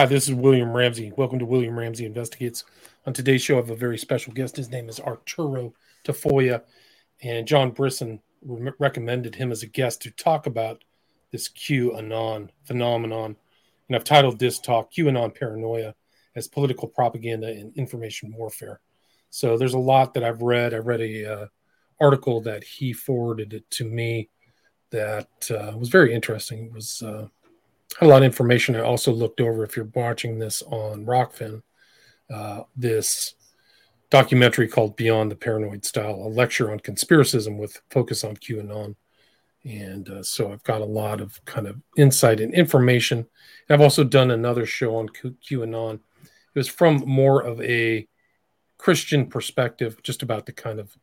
Hi, this is William Ramsey. Welcome to William Ramsey Investigates. On today's show, I have a very special guest. His name is Arturo Tafoya, and John Brisson re- recommended him as a guest to talk about this QAnon phenomenon. And I've titled this talk QAnon Paranoia as Political Propaganda and Information Warfare. So there's a lot that I've read. I read a uh, article that he forwarded it to me that uh, was very interesting. It was uh, a lot of information. I also looked over, if you're watching this on Rokfin, uh, this documentary called Beyond the Paranoid Style, a lecture on conspiracism with focus on QAnon. And uh, so I've got a lot of kind of insight and information. I've also done another show on Q- QAnon. It was from more of a Christian perspective, just about the kind of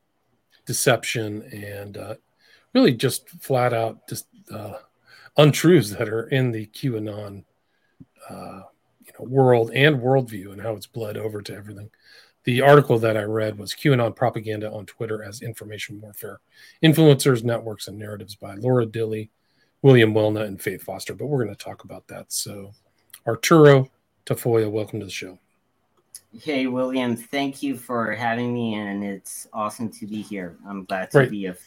deception and uh, really just flat out just uh, untruths that are in the QAnon uh, you know, world and worldview and how it's bled over to everything. The article that I read was QAnon propaganda on Twitter as information warfare, influencers, networks, and narratives by Laura Dilley, William Welna, and Faith Foster. But we're going to talk about that. So, Arturo Tafoya, welcome to the show. Hey, William, thank you for having me, and it's awesome to be here. I'm glad to Great. be of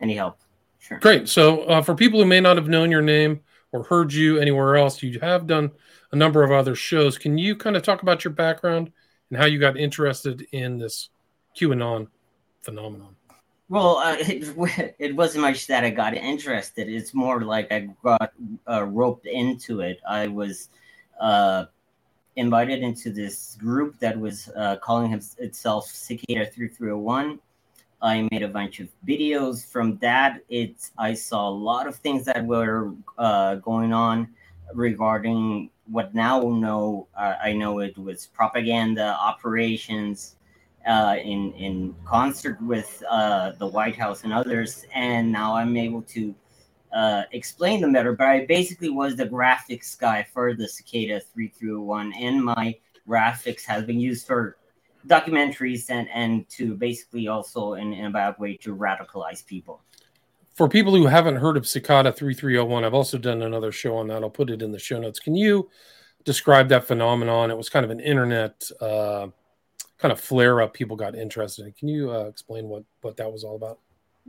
any help. Sure. Great. So, uh, for people who may not have known your name or heard you anywhere else, you have done a number of other shows. Can you kind of talk about your background and how you got interested in this QAnon phenomenon? Well, uh, it, it wasn't much that I got interested. It's more like I got uh, roped into it. I was uh, invited into this group that was uh, calling him, itself Cicada 3301. I made a bunch of videos from that. It's I saw a lot of things that were uh, going on regarding what now know uh, I know it was propaganda operations uh, in in concert with uh, the White House and others, and now I'm able to uh, explain them better. But I basically was the graphics guy for the Cicada 3301, and my graphics has been used for documentaries and and to basically also in, in a bad way to radicalize people. For people who haven't heard of Cicada 3301, I've also done another show on that. I'll put it in the show notes. Can you describe that phenomenon? It was kind of an internet uh, kind of flare up. People got interested in. Can you uh, explain what what that was all about?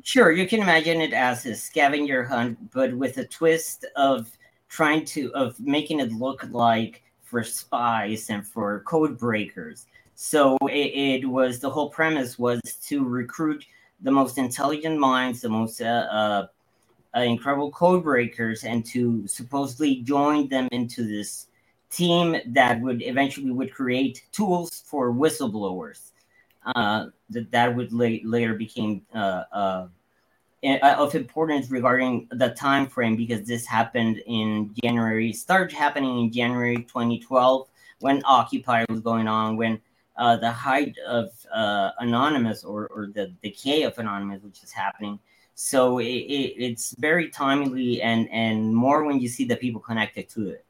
Sure, you can imagine it as a scavenger hunt, but with a twist of trying to of making it look like for spies and for code breakers. So it, it was the whole premise was to recruit the most intelligent minds, the most uh, uh, uh, incredible code breakers, and to supposedly join them into this team that would eventually would create tools for whistleblowers. Uh, that that would la- later became uh, uh, of importance regarding the time frame because this happened in January, started happening in January 2012 when Occupy was going on, when uh, the height of uh, Anonymous or, or the decay of Anonymous, which is happening. So it, it, it's very timely and, and more when you see the people connected to it.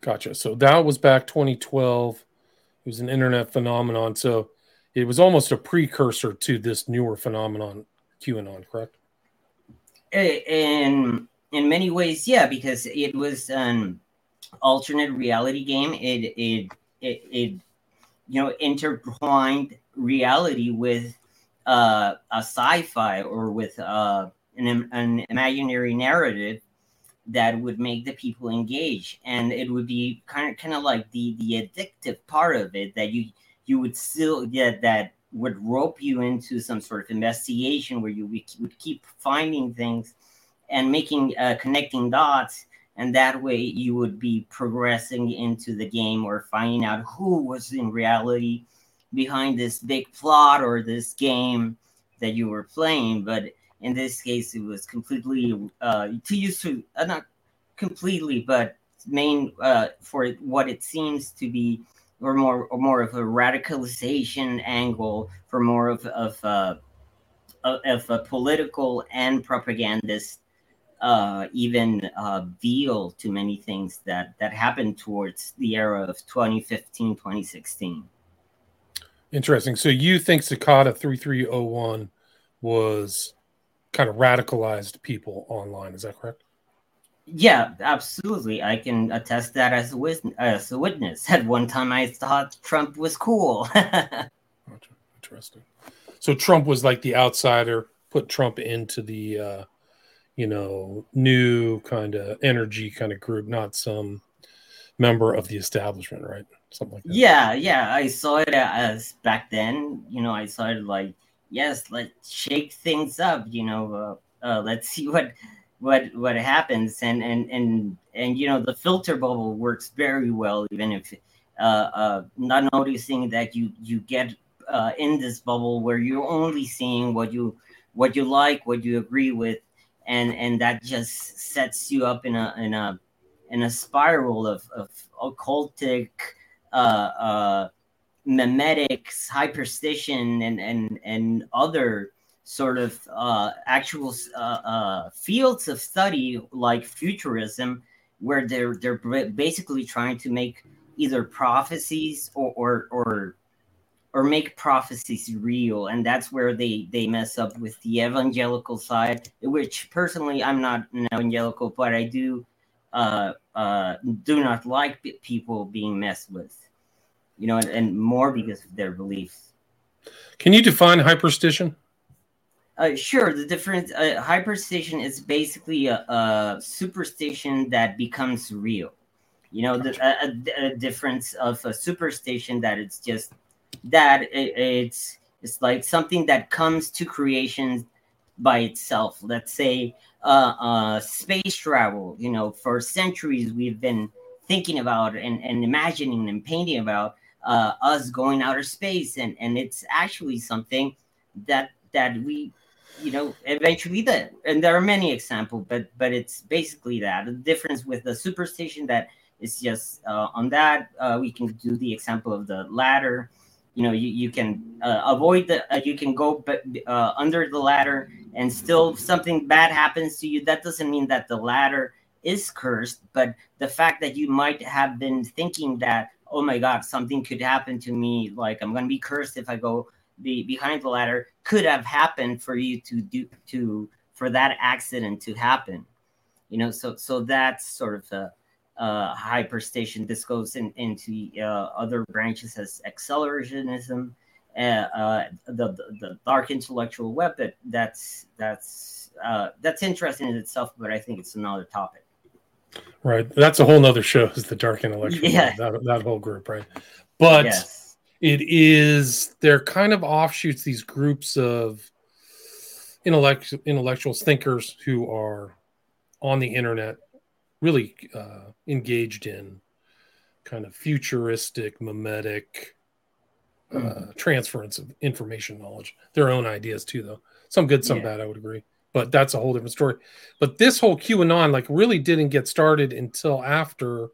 Gotcha. So that was back 2012. It was an internet phenomenon. So it was almost a precursor to this newer phenomenon, QAnon, correct? In in many ways, yeah, because it was an alternate reality game. It it it, it you know intertwined reality with uh, a sci-fi or with uh, an, an imaginary narrative that would make the people engage. And it would be kind of kind of like the the addictive part of it that you you would still that would rope you into some sort of investigation where you would keep finding things and making uh, connecting dots and that way you would be progressing into the game or finding out who was in reality behind this big plot or this game that you were playing. But in this case it was completely uh, to use to uh, not completely but main uh, for what it seems to be or more or more of a radicalization angle for more of of uh, of a political and propagandist uh, even uh, veal to many things that that happened towards the era of 2015 2016 interesting so you think cicada 3301 was kind of radicalized people online is that correct yeah, absolutely. I can attest that as a, witness, as a witness. At one time, I thought Trump was cool. Interesting. So Trump was like the outsider, put Trump into the, uh, you know, new kind of energy kind of group, not some member of the establishment, right? Something like that. Yeah, yeah. I saw it as back then. You know, I saw it like, yes, let's shake things up. You know, uh, uh, let's see what what what happens and and and and you know the filter bubble works very well even if uh, uh, not noticing that you you get uh, in this bubble where you're only seeing what you what you like what you agree with and and that just sets you up in a in a in a spiral of of occultic uh uh memetics hyperstition and and and other sort of uh, actual uh, uh, fields of study like futurism, where they're they're basically trying to make either prophecies or or or, or make prophecies real, and that's where they they mess up with the evangelical side. Which personally, I'm not an evangelical, but I do uh, uh, do not like people being messed with, you know, and, and more because of their beliefs. Can you define hyperstition? Uh, sure. The difference, uh, hyperstition is basically a, a, superstition that becomes real. You know, the a, a, difference of a superstition that it's just that it, it's it's like something that comes to creation by itself. Let's say uh, uh, space travel. You know, for centuries we've been thinking about and, and imagining and painting about uh, us going outer space, and and it's actually something that that we you know, eventually that, and there are many examples, but but it's basically that. The difference with the superstition that is just uh, on that uh, we can do the example of the ladder. You know, you, you can uh, avoid the, uh, you can go uh, under the ladder and still something bad happens to you. That doesn't mean that the ladder is cursed, but the fact that you might have been thinking that, oh my God, something could happen to me, like I'm going to be cursed if I go be behind the ladder could have happened for you to do to for that accident to happen you know so so that's sort of a, a hyperstition this goes in, into uh, other branches as accelerationism uh, uh, the, the, dark intellectual web that that's that's uh, that's interesting in itself but i think it's another topic. Right. That's a whole nother show is the dark intellectual yeah. that, that whole group right? But yes. it is they're kind of offshoots these groups of intellect, intellectuals thinkers who are on the internet really uh, engaged in kind of futuristic mimetic uh, mm. transference of information knowledge their own ideas too though some good some yeah. bad i would agree but that's a whole different story but this whole qanon like really didn't get started until after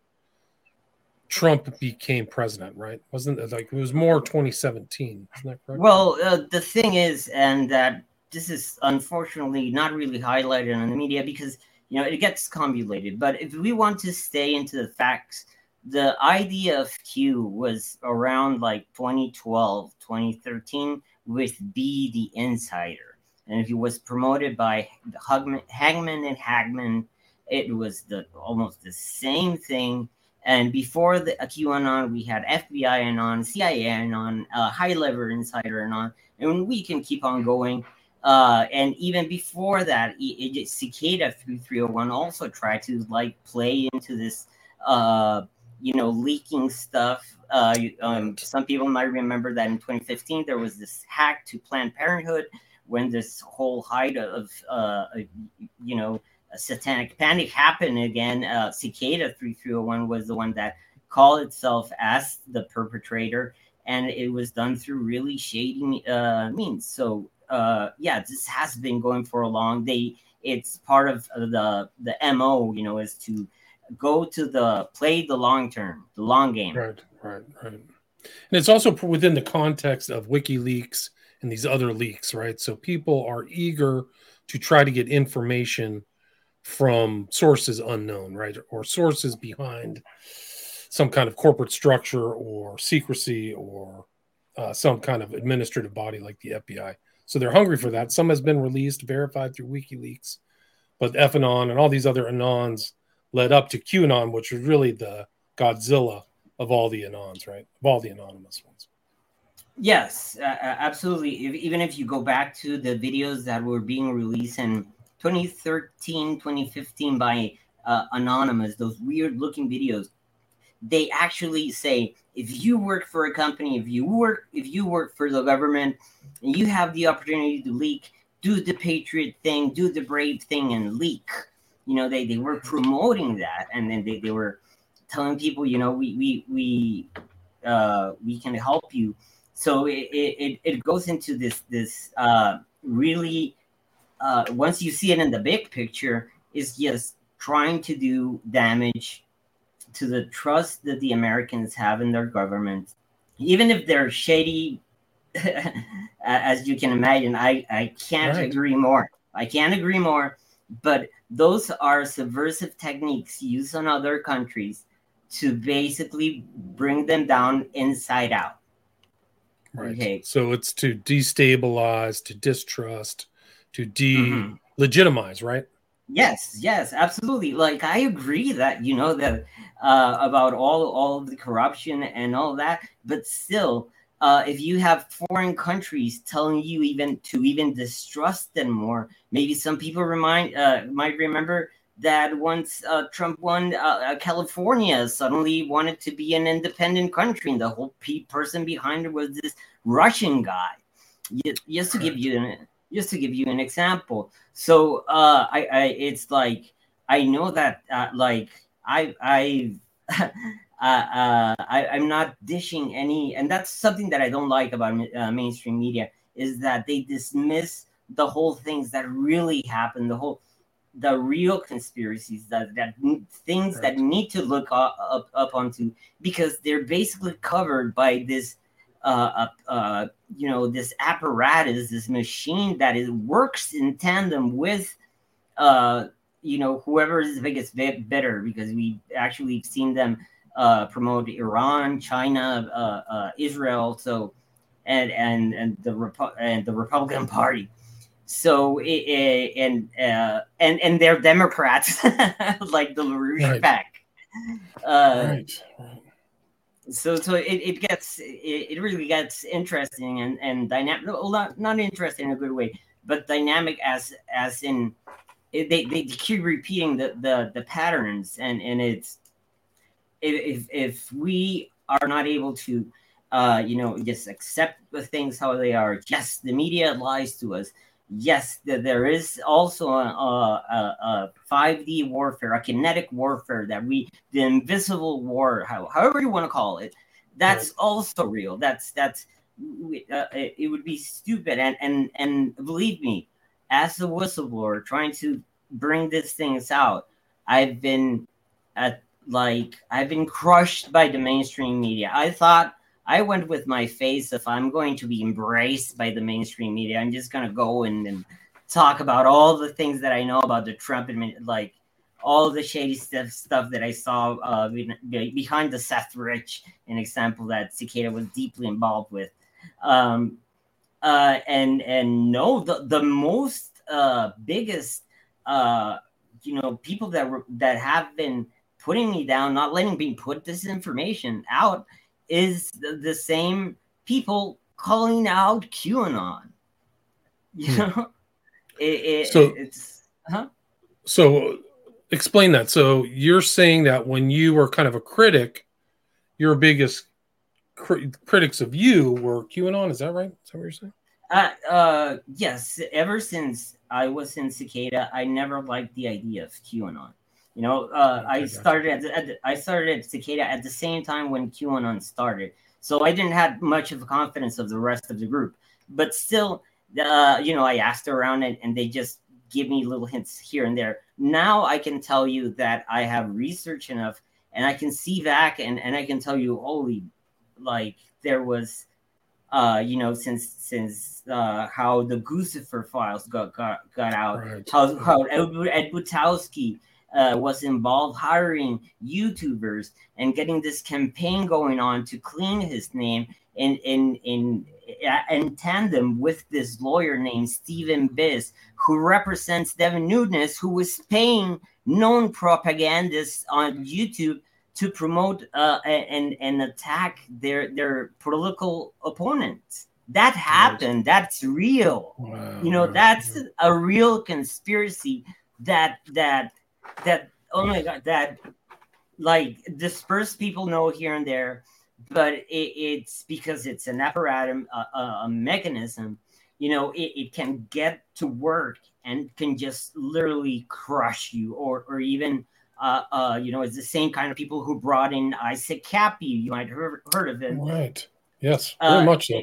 Trump became president, right? Wasn't it like it was more 2017? Isn't that correct? Well, uh, the thing is, and that this is unfortunately not really highlighted in the media because you know it gets convoluted. But if we want to stay into the facts, the idea of Q was around like 2012, 2013 with B the Insider, and he was promoted by Hagmann, Hagmann and Hagmann. It was the almost the same thing and before the QAnon, we had FBI and on, CIA and on, uh, high level insider and on, and we can keep on going. Uh, and even before that, it, it, Cicada 3301 also tried to like play into this, uh, you know, leaking stuff. Uh, um, some people might remember that in 2015 there was this hack to Planned Parenthood when this whole height of, uh, you know, satanic panic happened again, uh, Cicada 3301 was the one that called itself as the perpetrator, and it was done through really shady uh, means. So, uh, yeah, this has been going for a long. They it's part of the the mo, you know, is to go to the play the long term, the long game. Right, right, right. And it's also within the context of WikiLeaks and these other leaks, right? So people are eager to try to get information from sources unknown, right? Or sources behind some kind of corporate structure or secrecy or uh, some kind of administrative body like the FBI. So they're hungry for that. Some has been released, verified through WikiLeaks, but FAnon and all these other Anons led up to QAnon, which was really the Godzilla of all the Anons, right? Of all the anonymous ones. Yes, uh, absolutely. If, even if you go back to the videos that were being released in 2013, 2015 by uh, Anonymous, those weird looking videos, they actually say if you work for a company, if you work if you work for the government, and you have the opportunity to leak, do the patriot thing, do the brave thing, and leak. You know, they, they were promoting that, and then they, they were telling people, you know, we we we uh, we can help you. So it, it, it goes into this this uh, really uh, once you see it in the big picture, is just trying to do damage to the trust that the Americans have in their government, even if they're shady, as you can imagine. I, I can't right. agree more. I can't agree more. But those are subversive techniques used on other countries to basically bring them down inside out. Right. Okay. So it's to destabilize, to distrust, to de legitimize, mm-hmm. right? Yes, yes, absolutely. Like I agree that you know that uh, about all all of the corruption and all that, but still, uh, if you have foreign countries telling you even to even distrust them more, maybe some people remind uh, might remember that once uh, Trump won, uh, uh, California suddenly wanted to be an independent country, and the whole pe- person behind it was this Russian guy. Just to give you an just to give you an example. So uh, I, I it's like I know that uh, like I I. uh, uh, I, I'm not dishing any, and that's something that I don't like about uh, mainstream media is that they dismiss the whole things that really happen, the whole, the real conspiracies that that things right. that need to look up, up up onto because they're basically covered by this uh, uh, you know, this apparatus, this machine that is works in tandem with, uh, you know, whoever is the biggest better, because we actually seen them uh, promote Iran, China, uh, uh, Israel, so and and and the Repu- and the Republican Party. So it, it, and uh, and and they're Democrats like the LaRouche right. PAC. Uh, right so so it, it gets it, it really gets interesting and and dynamic well not, not interesting in a good way but dynamic as as in it, they, they keep repeating the, the the patterns and and it's if if we are not able to uh you know just accept the things how they are yes the media lies to us yes, there is also a, a, a, 5D warfare, a kinetic warfare that we, the invisible war, however you want to call it, that's right. also real. That's that's uh, it, would be stupid. And and and believe me, as a whistleblower trying to bring these things out, I've been at like I've been crushed by the mainstream media. I thought I went with my face. If I'm going to be embraced by the mainstream media, I'm just gonna go and, and talk about all the things that I know about the Trump administration, like all the shady stuff stuff that I saw uh, behind the Seth Rich, an example that Cicada was deeply involved with. Um, uh, and and no, the the most uh, biggest uh, you know people that were that have been putting me down, not letting me put this information out is the, same people calling out QAnon. You hmm. know, it, it, so it's huh. So explain that. So you're saying that when you were kind of a critic, your biggest cr- critics of you were QAnon. Is that right? Is that what you're saying? Uh, uh, yes. Ever since I was in Cicada, I never liked the idea of QAnon. You know, uh, I started at, at, I started at Cicada at the same time when QAnon started, so I didn't have much of a confidence of the rest of the group. But still, uh, you know, I asked around and, and they just give me little hints here and there. Now I can tell you that I have research enough and I can see back and, and I can tell you, holy, like there was, uh, you know, since since uh, how the Guccifer files got got, got out, right. how how Ed, Ed Butowsky uh, was involved hiring YouTubers and getting this campaign going on to clean his name in in in in tandem with this lawyer named Steven Biss, who represents Devin Nunes, who was paying known propagandists on YouTube to promote uh, and and attack their their political opponents. That happened. That's real. Wow. You know, that's a real conspiracy that that that oh my god that like dispersed people know here and there but it, it's because it's an apparatus a, a mechanism you know it, it, can get to work and can just literally crush you or or even uh, uh, you know it's the same kind of people who brought in isaac kappy you might have heard, of it right. Yes very uh, much so.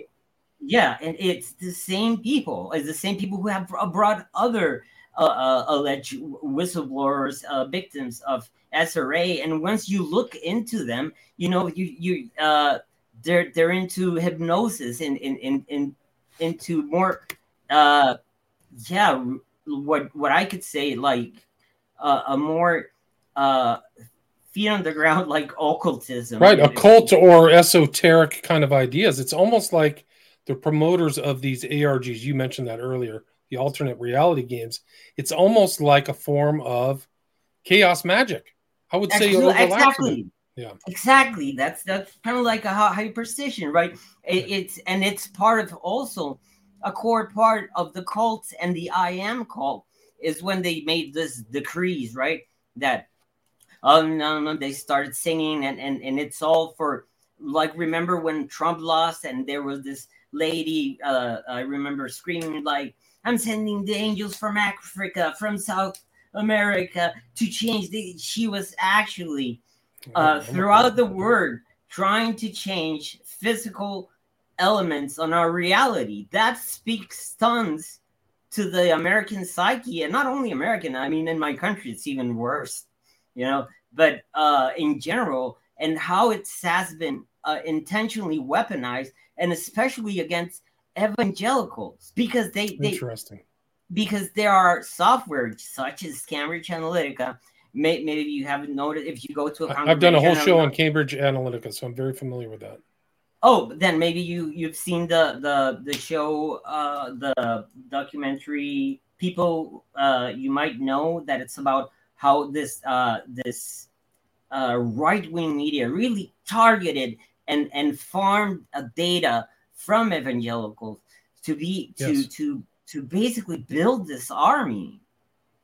yeah and it's the same people. It's the same people who have brought other uh, uh, alleged whistleblowers, uh, victims of SRA. And once you look into them, you know you you uh, they're they're into hypnosis and in, in, in into more uh, yeah what what I could say like uh, a more uh, feet on the ground like occultism. Right occult or esoteric kind of ideas. It's almost like the promoters of these args you mentioned that earlier the alternate reality games, it's almost like a form of chaos magic. I would say exactly. Yeah, exactly. That's that's kind of like a hyperstition, right? It, it's and it's part of also a core part of the cults and the I am cult is when they made this decrees, right? That um, um they started singing and and and it's all for like remember when Trump lost and there was this lady uh I remember screaming like I'm sending the angels from Africa, from South America to change. The, she was actually uh, throughout the word trying to change physical elements on our reality. That speaks tons to the American psyche, and not only American. I mean, in my country, it's even worse, you know. But uh, in general, and how it has been uh, intentionally weaponized, and especially against evangelicals because they, they interesting because there are software such as Cambridge Analytica. May, maybe you haven't noticed if you go to a I've done a whole show on Cambridge Analytica, so I'm very familiar with that. Oh, then maybe you you've seen the the the show, uh, the documentary. People, uh, you might know that it's about how this uh, this uh, right wing media really targeted and and farmed uh, data from evangelicals to be to yes. to to basically build this army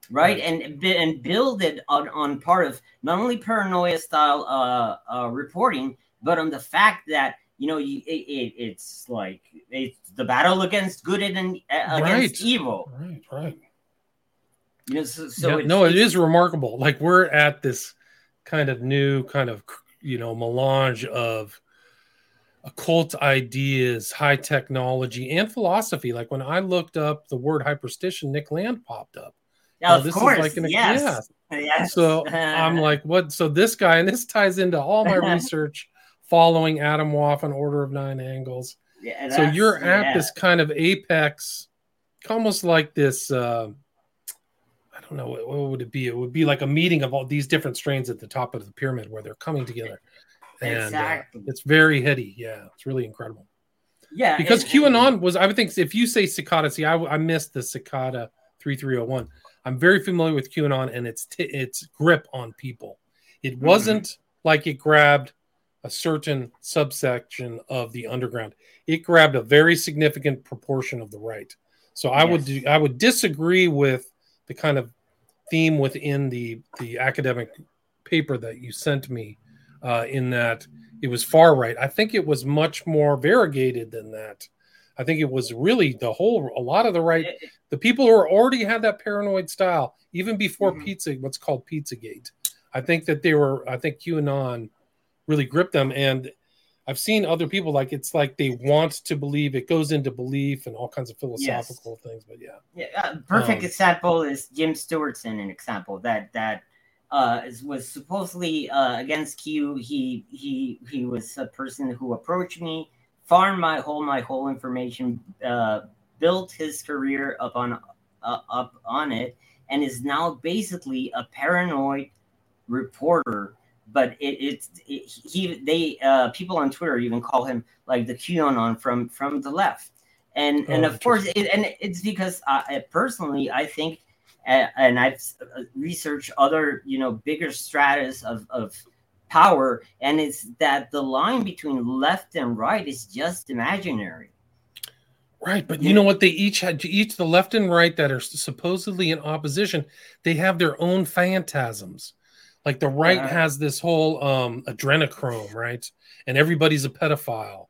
right, right. and and build it on, on part of not only paranoia style uh, uh, reporting but on the fact that you know you, it, it, it's like it's the battle against good and uh, against right. evil right right you know so, so yeah, no it is remarkable like we're at this kind of new kind of you know melange of occult ideas, high technology, and philosophy. Like when I looked up the word hyperstition, Nick Land popped up. Yeah, of course. Like an, yes. Yeah. yes. So I'm like, what? So this guy, and this ties into all my research following Adam Woff and Order of Nine Angles. Yeah, so you're at yeah. this kind of apex, almost like this. Uh, I don't know what, what would it be. It would be like a meeting of all these different strains at the top of the pyramid where they're coming together. And, uh, exactly. Uh, it's very heady. Yeah, it's really incredible. Yeah, because and, QAnon and, was. I would think if you say cicada, see, I, I missed the cicada three three zero one. I'm very familiar with QAnon and its t- its grip on people. It mm-hmm. wasn't mm-hmm. like it grabbed a certain subsection of the underground. It grabbed a very significant proportion of the right. So I yes. would do, I would disagree with the kind of theme within the the academic paper that you sent me uh, in that it was far right. I think it was much more variegated than that. I think it was really the whole, a lot of the right, the people who already had that paranoid style, even before mm-hmm. Pizza, what's called Pizzagate. I think that they were, I think QAnon really gripped them. And I've seen other people like it's like they want to believe it goes into belief and all kinds of philosophical yes. things. But yeah, yeah. Uh, perfect um, example is Jim Stewartson. An example that that uh, was supposedly uh, against Q. He he he was a person who approached me, farmed my whole my whole information, uh, built his career up on uh, up on it, and is now basically a paranoid reporter. But it, it's it, he they uh, people on Twitter even call him like the QAnon from from the left, and oh, and of course it, and it's because I, personally I think uh, and I've uh, researched other you know bigger stratas of of power, and it's that the line between left and right is just imaginary. Right, but you know what? They each had each the left and right that are supposedly in opposition. They have their own phantasms. Like the right uh, has this whole um adrenochrome, right? And everybody's a pedophile.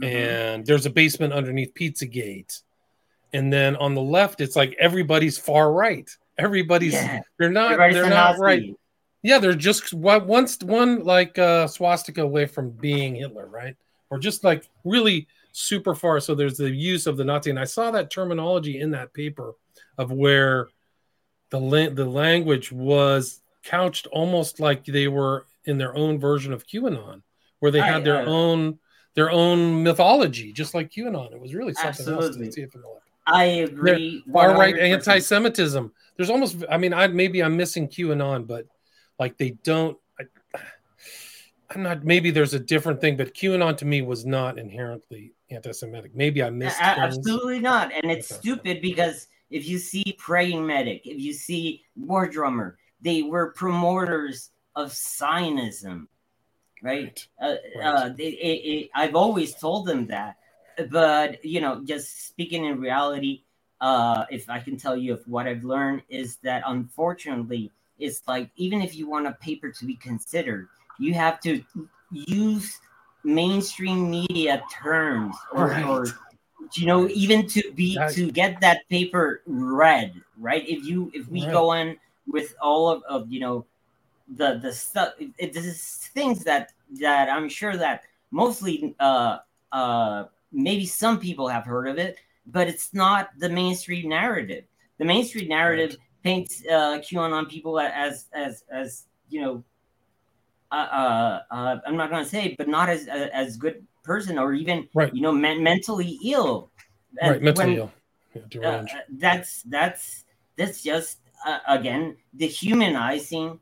Mm-hmm. And there's a basement underneath Pizzagate. And then on the left, it's like everybody's far right. Everybody's yeah. they're not everybody's they're not Nazi. right. Yeah, they're just once one like uh swastika away from being Hitler, right? Or just like really super far. So there's the use of the Nazi, and I saw that terminology in that paper of where the la- the language was couched almost like they were in their own version of QAnon, where they had their I, own their own mythology, just like QAnon. It was really something absolutely. else to see it from the left. I agree. Far right anti-Semitism. There's almost. I mean, I maybe I'm missing QAnon, but like they don't. I, I'm not. Maybe there's a different thing, but QAnon to me was not inherently anti-Semitic. Maybe I missed. absolutely not, and it's stupid because if you see praying medic, if you see war drummer, they were promoters of Zionism, right? right. Uh, uh, it, it, I've always told them that, but you know, just speaking in reality, uh, if I can tell you of what I've learned is that unfortunately, it's like even if you want a paper to be considered, you have to use mainstream media terms or, right. or you know even to be to get that paper read right if you if we right. go in with all of, of you know the the stuff it, this is things that that i'm sure that mostly uh uh maybe some people have heard of it but it's not the mainstream narrative. The mainstream narrative paints uh qanon people as as as you know uh, uh, uh i'm not going to say but not as as good person or even right. you know men- mentally ill. And right mentally when, ill. Yeah, uh, that's that's that's just uh, again dehumanizing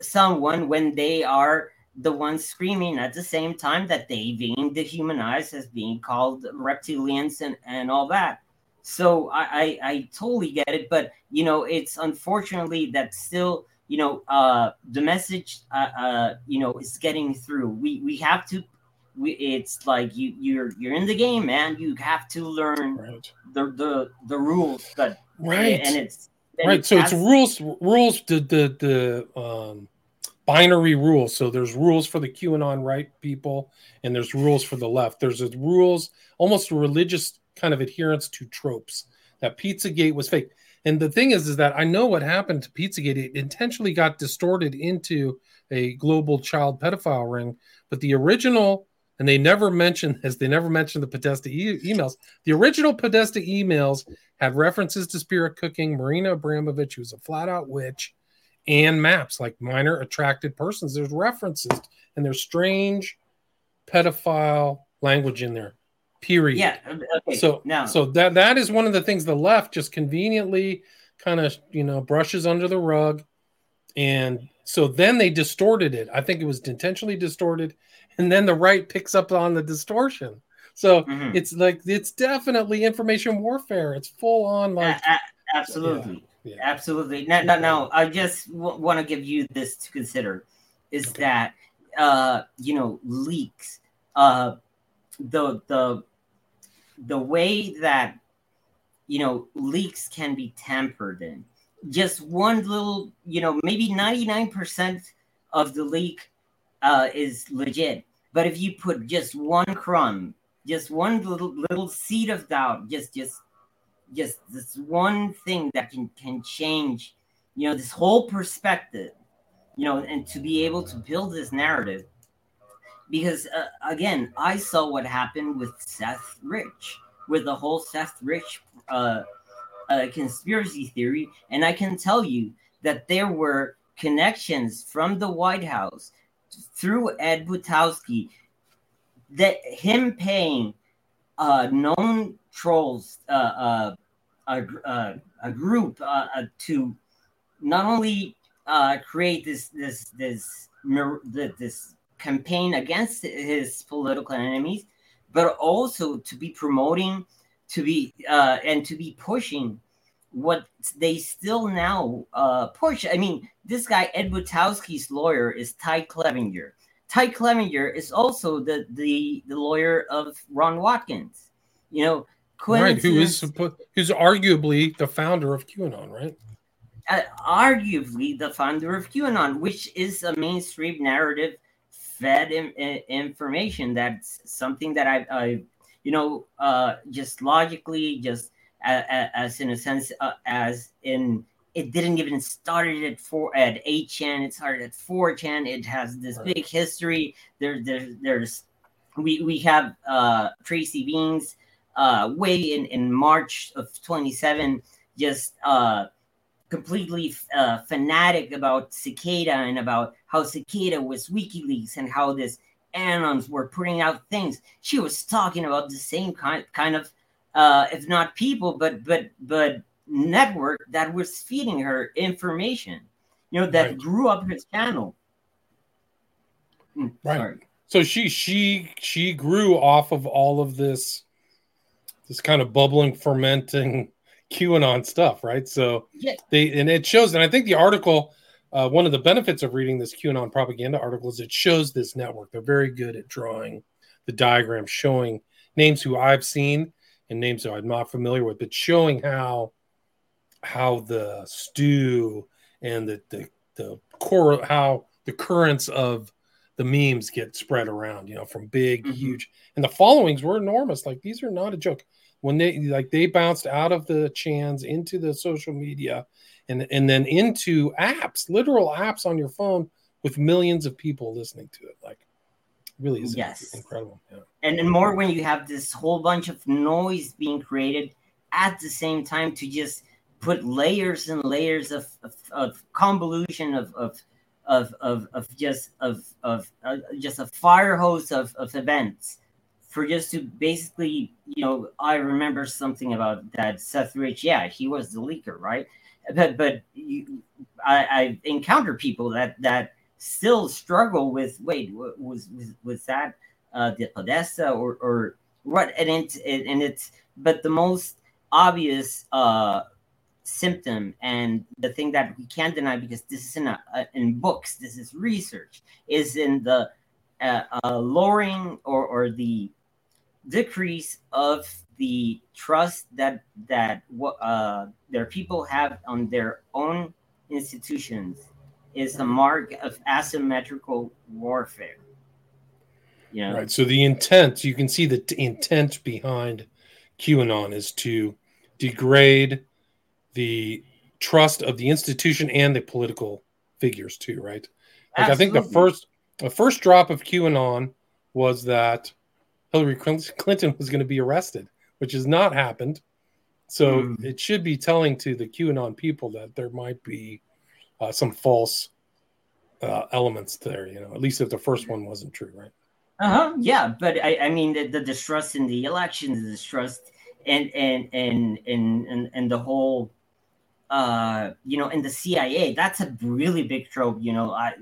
someone when they are the ones screaming at the same time that they being dehumanized as being called reptilians and, and all that. So I, I, I totally get it, but you know it's unfortunately that still you know uh, the message uh, uh, you know is getting through. We we have to. We, it's like you you're you're in the game, man. You have to learn right. the the the rules, but right, and it's right so it's rules rules the the the um binary rules. So there's rules for the qanon right people and there's rules for the left. There's rules almost a religious kind of adherence to tropes that pizzagate was fake. And the thing is is that i know what happened to pizzagate. It intentionally got distorted into a global child pedophile ring but the original and they never mentioned as they never mentioned the Podesta e- emails. The original Podesta emails had references to spirit cooking, Marina Abramović, who's a flat out witch, and maps like minor attracted persons. There's references and there's strange pedophile language in there. Period. Yeah. Okay. So now, so that that is one of the things the left just conveniently kind of you know brushes under the rug, and so then they distorted it. I think it was intentionally distorted, and then the right picks up on the distortion. So mm-hmm. it's like it's definitely information warfare. It's full on like absolutely, yeah, yeah. absolutely. Now, now, now, I just w- want to give you this to consider: is okay. that uh, you know leaks, uh, the the the way that you know leaks can be tampered in. Just one little, you know, maybe ninety nine percent of the leak uh, is legit. But if you put just one crumb just one little little seed of doubt just just just this one thing that can can change you know this whole perspective you know and to be able to build this narrative. Because uh, again, I saw what happened with Seth Rich, with the whole Seth Rich uh, uh, conspiracy theory, and I can tell you that there were connections from the White House through Ed Butowsky that him paying uh, known trolls, uh, uh, a, uh, a group uh, to not only create this this this this campaign against his political enemies, but also to be promoting, to be uh, and to be pushing what they still now uh, push. I mean, this guy Ed Butowsky's lawyer is Ty Clevenger. Ty Clevenger is also the the the lawyer of Ron Watkins. You know, right? Who is who's arguably the founder of QAnon, right? Uh, arguably the founder of QAnon, which is a mainstream narrative fed in, in, information. That's something that I, I you know, uh, just logically, just as, as in a sense, uh, as in it didn't even started at four at 8chan it started at 4chan it has this right. big history there, there there's we we have uh Tracy Beanz uh way in in march of 27 just uh completely uh fanatic about cicada and about how cicada was wikileaks and how this anons were putting out things she was talking about the same kind kind of uh if not people but but but network that was feeding her information, you know, that right. grew up his channel. Mm, right. Sorry. So she she she grew off of all of this this kind of bubbling, fermenting QAnon stuff, right? So yeah. they and it shows, and I think the article, uh, one of the benefits of reading this QAnon propaganda article is it shows this network. They're very good at drawing the diagram, showing names who I've seen and names that I'm not familiar with, but showing how how the stew and the the the core how the currents of the memes get spread around, you know, from big, mm-hmm. huge, and the followings were enormous. Like these are not a joke. When they like they bounced out of the chans into the social media, and and then into apps, literal apps on your phone with millions of people listening to it. Like, really is yes. incredible. Yeah. And then more when you have this whole bunch of noise being created at the same time to just put layers and layers of, of, of convolution of, of of of of just of of uh, just a fire hose of, of events for just to basically you know I remember something about that Seth Rich. Yeah he was the leaker right? But but you, I I encounter people that that still struggle with wait was was was that uh, the Podesta or or what? And it and it's but the most obvious uh symptom and the thing that we can't deny because this is in, a, uh, in books this is research is in the uh, uh, lowering or, or the decrease of the trust that that uh, their people have on their own institutions is a mark of asymmetrical warfare you know? right so the intent you can see the t- intent behind qanon is to degrade the trust of the institution and the political figures too, right? Like I think the first the first drop of QAnon was that Hillary Clinton was going to be arrested, which has not happened. So mm. it should be telling to the QAnon people that there might be uh, some false uh, elements there. You know, at least if the first one wasn't true, right? Uh huh. Yeah, but I, I mean the, the distrust in the election, the distrust and and and and and, and the whole uh, you know, in the CIA, that's a really big trope. You know, I,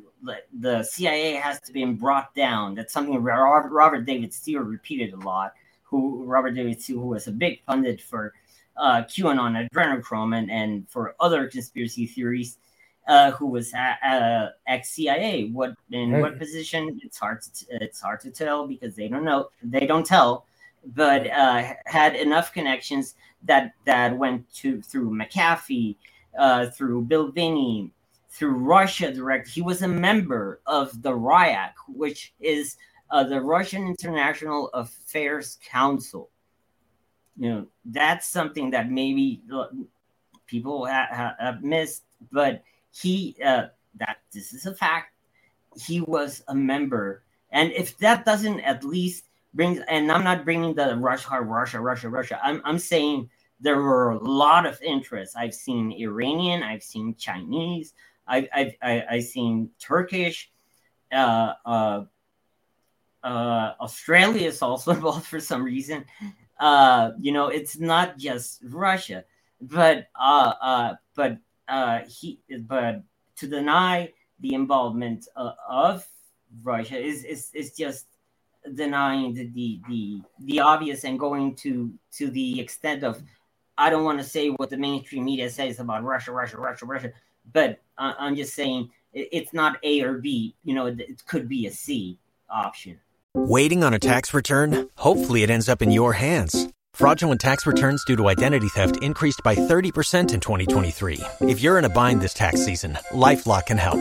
the CIA has to be brought down. That's something Robert, Robert David Steele repeated a lot. Who Robert David Steele, who was a big pundit for uh, QAnon, adrenochrome, and, and for other conspiracy theories, uh, who was ex CIA. What in right. what position? It's hard to it's hard to tell because they don't know. They don't tell, but uh, had enough connections that that went to through McAfee, uh, through Bill through Russia direct. He was a member of the RIAC, which is uh, the Russian International Affairs Council. You know, that's something that maybe uh, people ha- have missed, but he uh, that this is a fact. He was a member And if that doesn't at least bring, and I'm not bringing the Russia, Russia, Russia, Russia. I'm I'm saying there were a lot of interests. I've seen Iranian, I've seen Chinese, I've I've I've seen Turkish. Uh, uh, uh, Australia is also involved for some reason. Uh, you know, it's not just Russia, but uh, uh, but uh, he, but to deny the involvement uh, of Russia is, is is just denying the, the the the obvious and going to to the extent of I don't want to say what the mainstream media says about Russia, Russia, Russia, Russia, but uh, I'm just saying it's not A or B. You know, it could be a C option. Waiting on a tax return? Hopefully, it ends up in your hands. Fraudulent tax returns due to identity theft increased by 30% in 2023. If you're in a bind this tax season, LifeLock can help.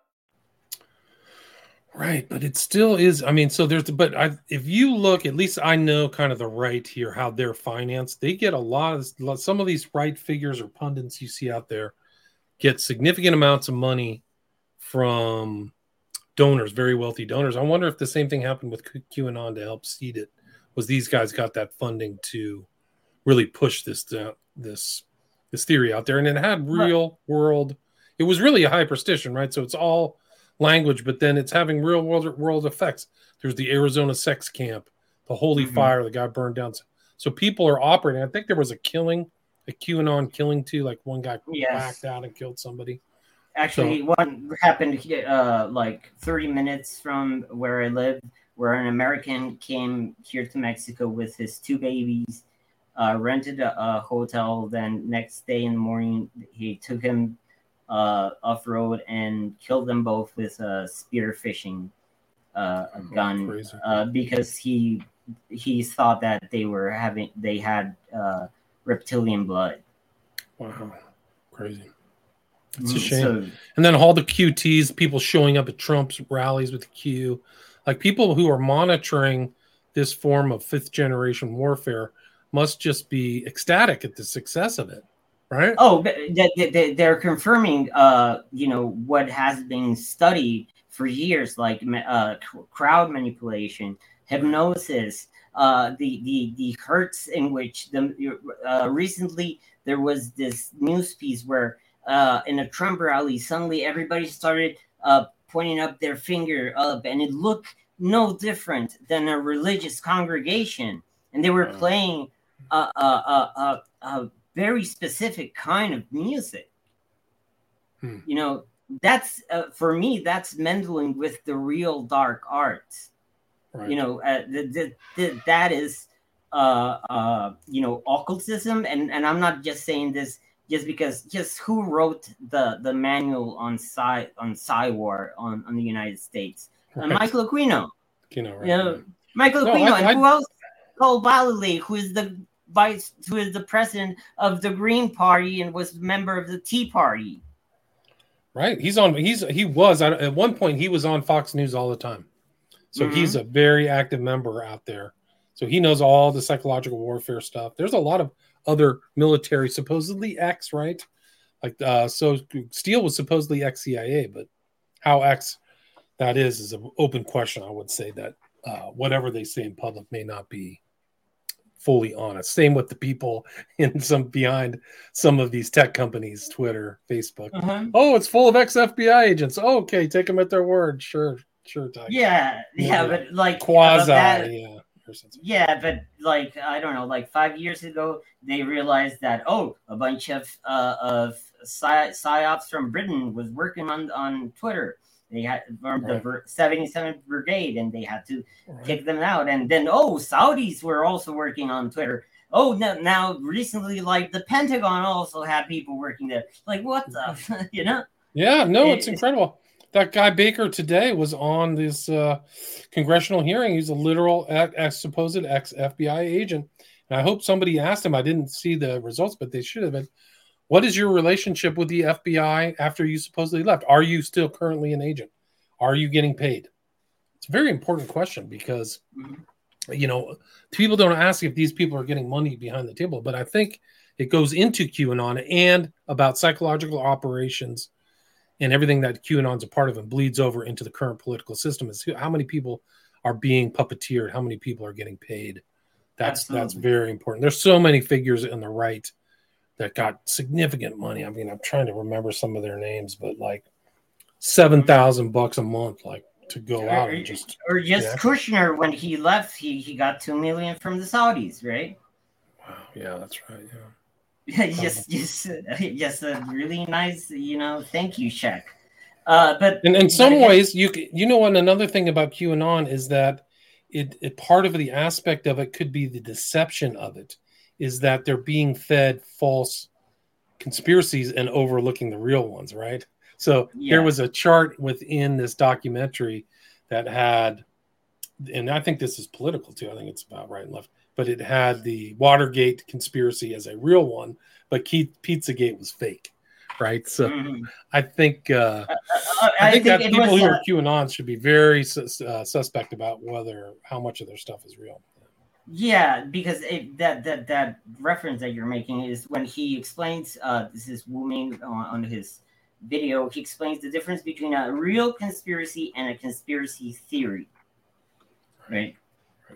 Right, but it still is. I mean, so there's, but I, if you look, at least I know kind of the right here how they're financed. They get a lot of some of these right figures or pundits you see out there get significant amounts of money from donors, very wealthy donors. I wonder if the same thing happened with QAnon to help seed it. Was these guys got that funding to really push this uh, this this theory out there, and it had real world. It was really a hyperstition, right? So it's all language, but then it's having real world world effects. There's the Arizona sex camp, the holy mm-hmm. fire, the guy burned down. So people are operating. I think there was a killing, a QAnon killing too. Like one guy yes. backed out and killed somebody. Actually, so, one happened uh, like 30 minutes from where I live, where an American came here to Mexico with his two babies, uh, rented a, a hotel. Then next day in the morning, he took him uh, off road and killed them both with a spear fishing uh, a oh, gun uh, because he he thought that they were having they had uh, reptilian blood. Wow, crazy. It's a mm, shame. So, and then all the QTs, people showing up at Trump's rallies with the Q, like people who are monitoring this form of fifth generation warfare must just be ecstatic at the success of it right? Oh, they're confirming, uh, you know, what has been studied for years, like uh, crowd manipulation, hypnosis, uh, the the the hurts in which the uh, recently there was this news piece where uh, in a Trump rally suddenly everybody started uh, pointing up their finger up, and it looked no different than a religious congregation, and they were playing a, a, a, a very specific kind of music. Hmm. You know, that's uh, for me, that's meddling with the real dark arts. Right. You know, uh, the, the, the, that is, uh, uh, you know, occultism. And, and I'm not just saying this just because, just who wrote the, the manual on Psy, on Psywar on, on the United States? Uh, right. Michael Aquino. Aquino, right. You know, Michael no, Aquino. I, and who else? Paul Vallely, who is the vice who is the president of the Green Party and was a member of the Tea Party. Right. He's on. He's he was at one point. He was on Fox News all the time. So mm-hmm. he's a very active member out there. So he knows all the psychological warfare stuff. There's a lot of other military, supposedly ex, right? Like uh, so, Steele was supposedly ex CIA, but how ex that is is an open question. I would say that uh, whatever they say in public may not be fully honest. Same with the people in some behind some of these tech companies, Twitter, Facebook. Uh-huh. Oh, it's full of ex FBI agents. Oh, okay, take them at their word. Sure, sure. Yeah, yeah, yeah, but like quasi, that, yeah. Yeah, but like I don't know, like five years ago, they realized that oh, a bunch of uh, of psy- psyops from Britain was working on on Twitter, they had formed right. the 77th Brigade and they had to right. kick them out. And then, oh, Saudis were also working on Twitter. Oh, no, now recently, like the Pentagon also had people working there. Like, what the, you know? Yeah, no, it's incredible. That guy Baker today was on this uh, congressional hearing. He's a literal ex, supposed ex FBI agent. And I hope somebody asked him. I didn't see the results, but they should have been what is your relationship with the FBI after you supposedly left? Are you still currently an agent? Are you getting paid? It's a very important question because, mm-hmm. you know, people don't ask if these people are getting money behind the table, but I think it goes into QAnon and about psychological operations and everything that QAnon's a part of and bleeds over into the current political system is how many people are being puppeteered, how many people are getting paid. That's Absolutely. that's very important. There's so many figures in the right that got significant money. I mean, I'm trying to remember some of their names, but like seven thousand bucks a month, like to go out and just or just yeah. Kushner when he left, he he got two million from the Saudis, right? Wow, yeah, that's right. Yeah. just just just a really nice, you know, thank you check. Uh, but in, in some but ways, you you know, what another thing about QAnon is that it, it part of the aspect of it could be the deception of it is that they're being fed false conspiracies and overlooking the real ones, right? So yeah. there was a chart within this documentary that had, and I think this is political too. I think it's about right and left, but it had the Watergate conspiracy as a real one, but Keith Pizzagate was fake, right? So mm-hmm. I think uh, uh, uh I, think think that people who are QAnon should be very uh, suspect about whether how much of their stuff is real. Yeah, because it, that that that reference that you're making is when he explains. Uh, this is Wu Ming on, on his video, he explains the difference between a real conspiracy and a conspiracy theory. Right?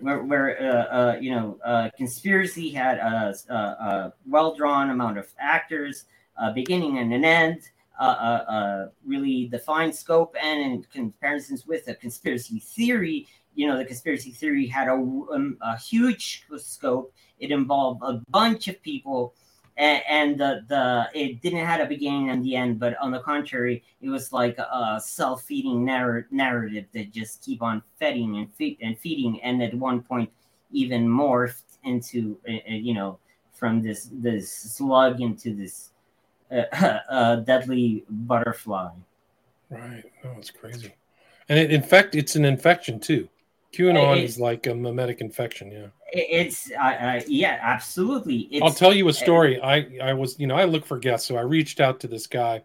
Where, where uh, uh, you know, uh, conspiracy had a, a, a well drawn amount of actors, a beginning and an end, a, really defined scope, and in comparisons with a conspiracy theory, you know, the conspiracy theory had a, um, a huge scope. It involved a bunch of people and, and the the it didn't have a beginning and the end, but on the contrary, it was like a self-feeding narr- narrative that just keep on feeding and feed and feeding, and at one point even morphed into uh, uh you know from this this slug into this uh, uh, deadly butterfly. Right. Oh, it's crazy. And it, in fact, it's an infection too. QAnon it, is like a mimetic infection. Yeah. It's uh, uh, yeah, absolutely. It's, I'll tell you a story. I I was you know I look for guests, so I reached out to this guy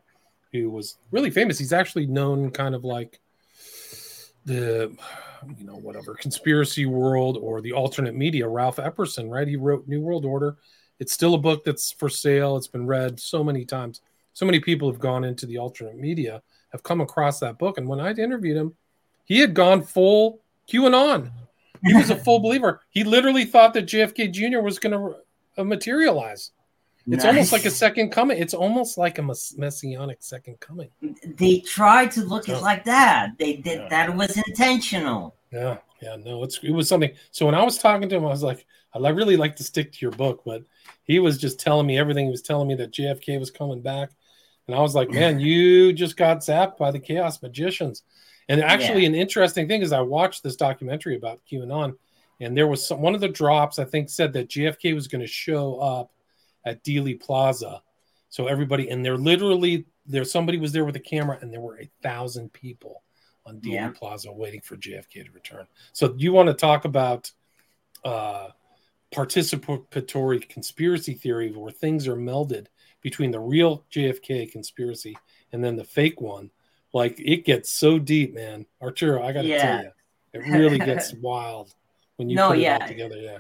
who was really famous. He's actually known kind of like the you know whatever conspiracy world or the alternate media. Ralph Epperson, right? He wrote New World Order. It's still a book that's for sale. It's been read so many times. So many people have gone into the alternate media, have come across that book, and when I interviewed him, he had gone full QAnon he was a full believer. He literally thought that JFK Jr. was going to uh, materialize. It's nice. almost like a second coming. It's almost like a messianic second coming. They tried to look yeah. it like that. They did yeah. that was intentional. Yeah, yeah, no, it's it was something. So when I was talking to him, I was like, I really like to stick to your book, but he was just telling me everything. He was telling me that JFK was coming back, and I was like, man, you just got zapped by the chaos magicians. And actually, yeah. an interesting thing is I watched this documentary about QAnon, and there was some, one of the drops I think said that JFK was going to show up at Dealey Plaza. So everybody, and there literally there somebody was there with a camera, and there were a thousand people on Dealey yeah. Plaza waiting for JFK to return. So you want to talk about uh, participatory conspiracy theory, where things are melded between the real JFK conspiracy and then the fake one like it gets so deep, man. Arturo, I got to yeah. tell you, it really gets wild when you no, put it all together. Yeah,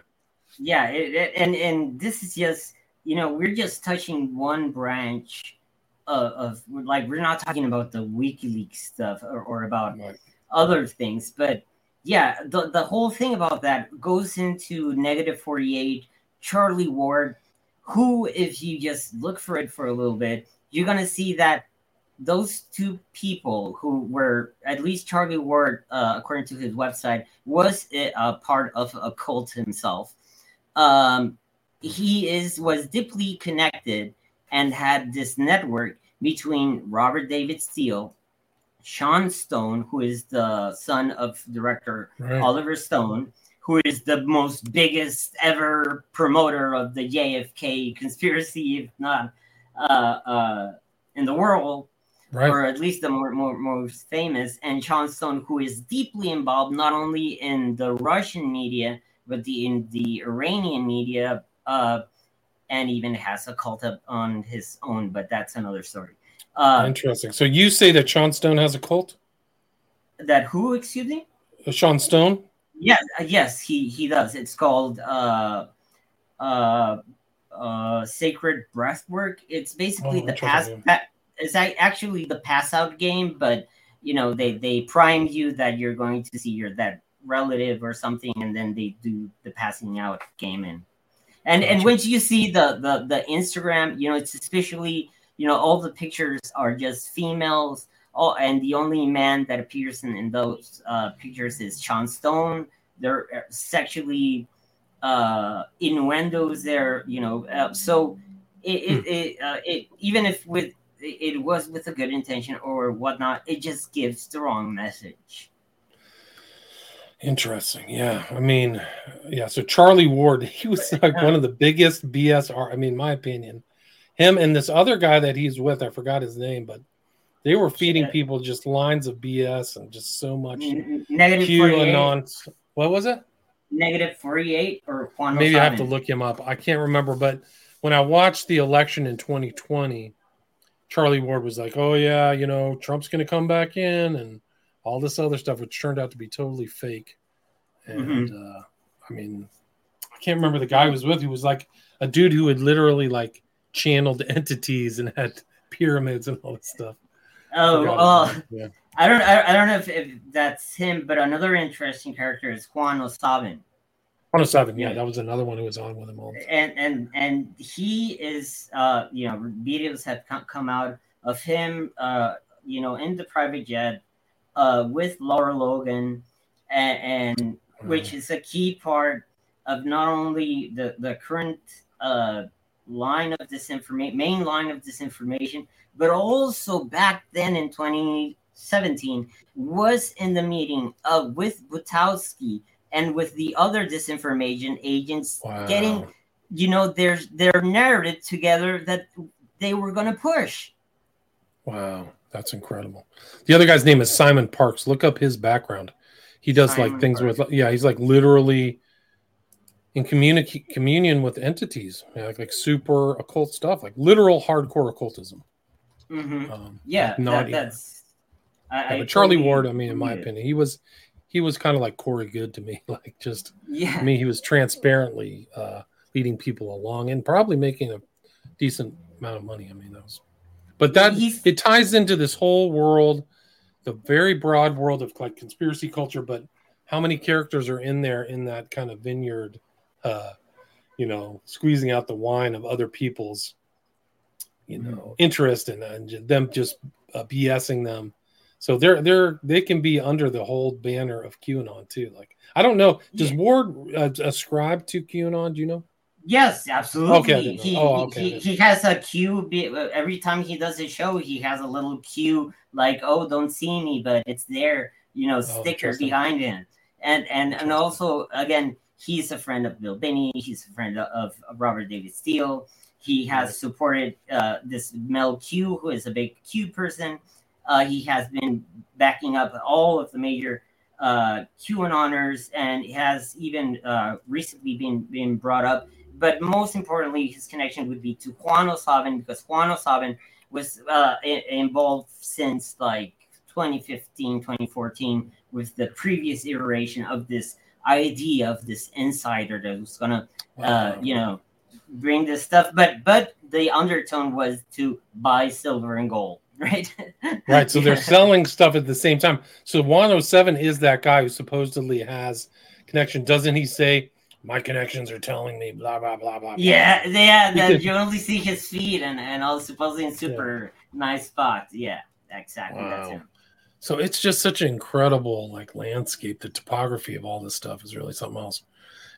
yeah, it, it, and and this is just you know we're just touching one branch of, of like we're not talking about the WikiLeaks stuff or, or about right. other things, but yeah, the the whole thing about that goes into negative forty eight. Charlie Ward, who, if you just look for it for a little bit, you're gonna see that those two people who were at least Charlie Ward, uh, according to his website, was a part of a cult himself. Um, he is was deeply connected and had this network between Robert David Steele, Sean Stone, who is the son of director right. Oliver Stone, who is the most biggest ever promoter of the JFK conspiracy, if not uh, uh, in the world, right. or at least the more, more most famous, and Sean Stone, who is deeply involved not only in the Russian media but the in the Iranian media, uh, and even has a cult on his own. But that's another story. Uh, Interesting. So you say that Sean Stone has a cult? that who? Excuse me. Uh, Sean Stone? Yes, uh, yes, he he does. It's called uh, uh, uh, sacred breathwork. It's basically Oh, the past. Pa- it's actually the pass out game, but you know they they prime you that you're going to see your that relative or something, and then they do the passing out game and and and once you see the the the Instagram, you know it's especially you know all the pictures are just females. Oh, and the only man that appears in, in those uh, pictures is Sean Stone. They're uh, sexually uh, innuendos there, you know. Uh, so it, it, it, uh, it even if with it was with a good intention or whatnot, it just gives the wrong message. Interesting. Yeah. I mean, yeah. So Charlie Ward, he was like one uh, of the biggest BS. I mean, my opinion. Him and this other guy that he's with, I forgot his name, but they were feeding Shit. people just lines of BS and just so much Negative QAnon. What was it? negative forty eight, or Juan oh Maybe I have to look him up. I can't remember, but when I watched the election in 2020, Charlie Ward was like, "Oh yeah, you know, Trump's going to come back in," and all this other stuff, which turned out to be totally fake. And uh, I mean, I can't remember the guy I was with. He was like a dude who had literally like channeled entities and had pyramids and all this stuff. Oh, Forgot well, yeah. I don't, I, I don't know if, if that's him, but another interesting character is Juan O Savin. 107. Yeah, Yeah. that was another one who was on with him all and and and he is uh you know videos have come, come out of him uh you know in the private jet uh with Lara Logan and, and which is a key part of not only the the current uh line of disinformation main line of disinformation but also back then in 2017 was in the meeting uh with Butowsky and with the other disinformation agents Wow. getting you know their their narrative together that they were going to push Wow, that's incredible. The other guy's name is Simon Parkes. Look up his background. He does Simon like things Parkes. with yeah, he's like literally in communi- communion with entities, yeah, like, like super occult stuff, like literal hardcore occultism. Mhm. Um, yeah not that, that's I, yeah, but Charlie totally Ward, I mean, in my opinion, he was he was kind of like Corey Goode to me. Like just yeah I mean, he was transparently uh, leading people along and probably making a decent amount of money. I mean, that was, but that He's- it ties into this whole world, the very broad world of like conspiracy culture. But how many characters are in there in that kind of vineyard, uh, you know, squeezing out the wine of other people's, you know, interest in that and them just uh, BSing them. So they're they're they can be under the whole banner of QAnon too. Like I don't know, does Yeah. Ward uh, ascribe to QAnon? Do you know? yes absolutely Okay, I didn't know. he, Oh, okay, he, he has a cue every time he does a show he has a little cue like oh don't see me but it's there you know sticker Oh, interesting. behind him and and and also again he's a friend of bill binney he's a friend of, of robert david steele he has Right. supported uh, this mel q who is a big q person uh, he has been backing up all of the major uh, QAnoners and has even uh, recently been been brought up. But most importantly, his connection would be to Juan O Savin because Juan O Savin was uh, involved since like 2015, 2014 with the previous iteration of this idea of this insider that was gonna, uh, you know, bring this stuff. But but the undertone was to buy silver and gold, right? right. So they're selling stuff at the same time. So 107 is that guy who supposedly has connection. Doesn't he say my connections are telling me blah blah blah blah? blah"? Yeah, yeah. That Because- you only see his feet and and all supposedly in super nice spots. Yeah, exactly. That's him. So it's just such an incredible like landscape. The topography of all this stuff is really something else.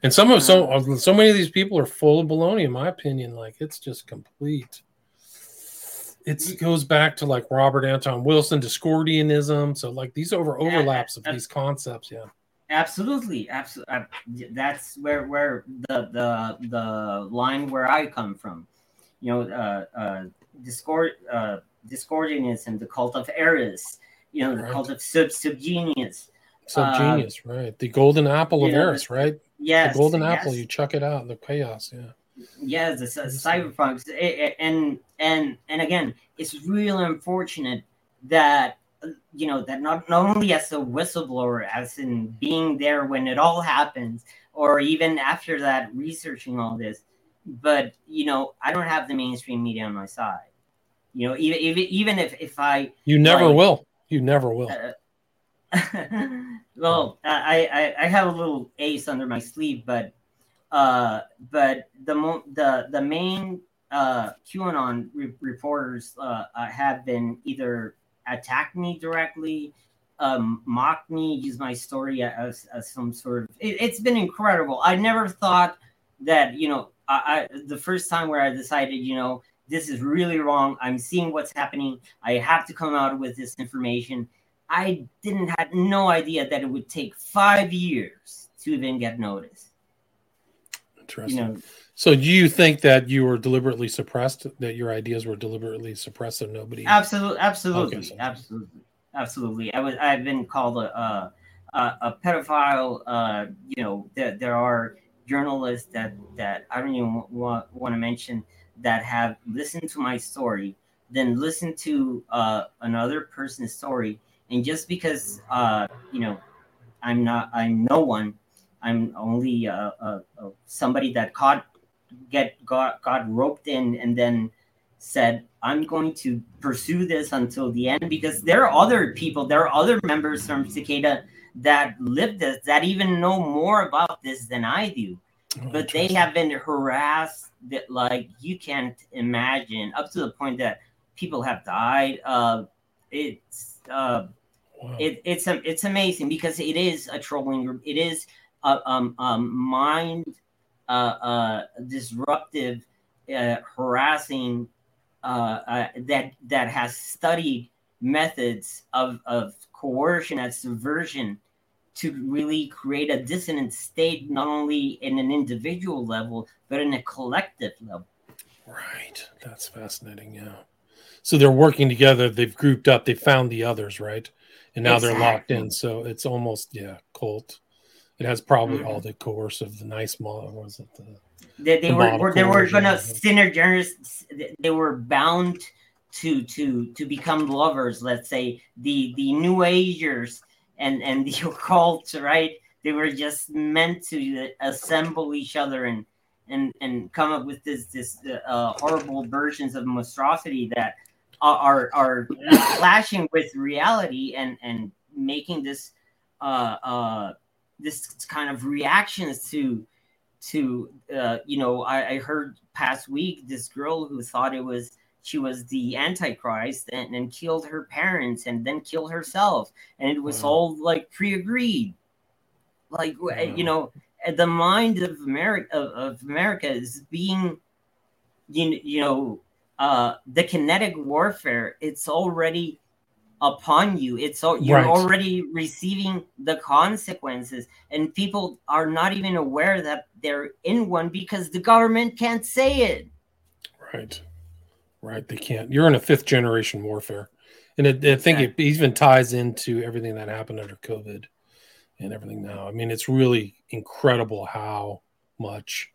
And some of so uh-huh. so many of these people are full of baloney, in my opinion. Like it's just complete. It goes back to like Robert Anton Wilson, Discordianism. So like these over overlaps of uh, these concepts. Yeah. Absolutely, absolutely. That's where where the the the line where I come from. You know, uh, uh, discord uh, discordianism, the cult of Eris. You know, the Right. cult of sub subgenius. So Uh, genius, right? The golden apple of know, Eris, right? Yes, the golden yes. apple, you chuck it out in the chaos. Yeah. Yes, it's a cyberpunk, and and and again, it's really unfortunate that you know that not, not only as a whistleblower, as in being there when it all happens, or even after that researching all this, but you know I don't have the mainstream media on my side. You know, even even, even if if I you never like, will, you never will. Uh, well, I, I I have a little ace under my sleeve, but uh, but the mo- the the main uh, QAnon re- reporters uh, uh, have been either attack me directly, um, mock me, use my story as, as some sort of. It, has been incredible. I never thought that you know. I, I the first time where I decided, you know, this is really wrong. I'm seeing what's happening. I have to come out with this information. I didn't had no idea that it would take five years to even get noticed. Interesting. You know, so, do you think that you were deliberately suppressed? That your ideas were deliberately suppressed, so nobody? Absolutely, absolutely, okay, so. absolutely, absolutely. I was. I've been called a a, a pedophile. Uh, you know, there, there are journalists that that I don't even want, want to mention that have listened to my story, then listened to uh, another person's story, and just because uh, you know, I'm not. I'm no one I'm only uh, uh, uh, somebody that caught get got got roped in and then said I'm going to pursue this until the end because there are other people, there are other members from Cicada that live this that even know more about this than I do. Oh, but they have been harassed that like you can't imagine up to the point that people have died. Uh, it's uh, wow. it, it's it's amazing because it is a trolling group. It is a, um, um, mind uh, uh, disruptive, uh, harassing uh, uh, that that has studied methods of, of coercion and subversion to really create a dissonant state, not only in an individual level, but in a collective level. Right. That's fascinating. Yeah. So they're working together. They've grouped up. They found the others, right? And now exactly. they're locked in. So it's almost, yeah, cult. It has probably mm-hmm. all the coercive, the nice model. Was it the? They, they the were, they were going to synergize. They were bound to to to become lovers. Let's say the the New Agers and and the occult, right? They were just meant to assemble each other and and and come up with this this uh, horrible versions of monstrosity that are are clashing with reality and and making this uh, uh, this kind of reactions to to uh, you know I, I, heard past week this girl who thought it was she was the antichrist and, and killed her parents and then killed herself and it was wow. all like pre-agreed like wow. you know the mind of america of, of america is being you, you know uh the kinetic warfare it's already upon you. It's all you're right. already receiving the consequences, and people are not even aware that they're in one because the government can't say it. Right, right. They can't. You're in a fifth generation warfare, and it, I think it even ties into everything that happened under COVID and everything now. I mean, it's really incredible how much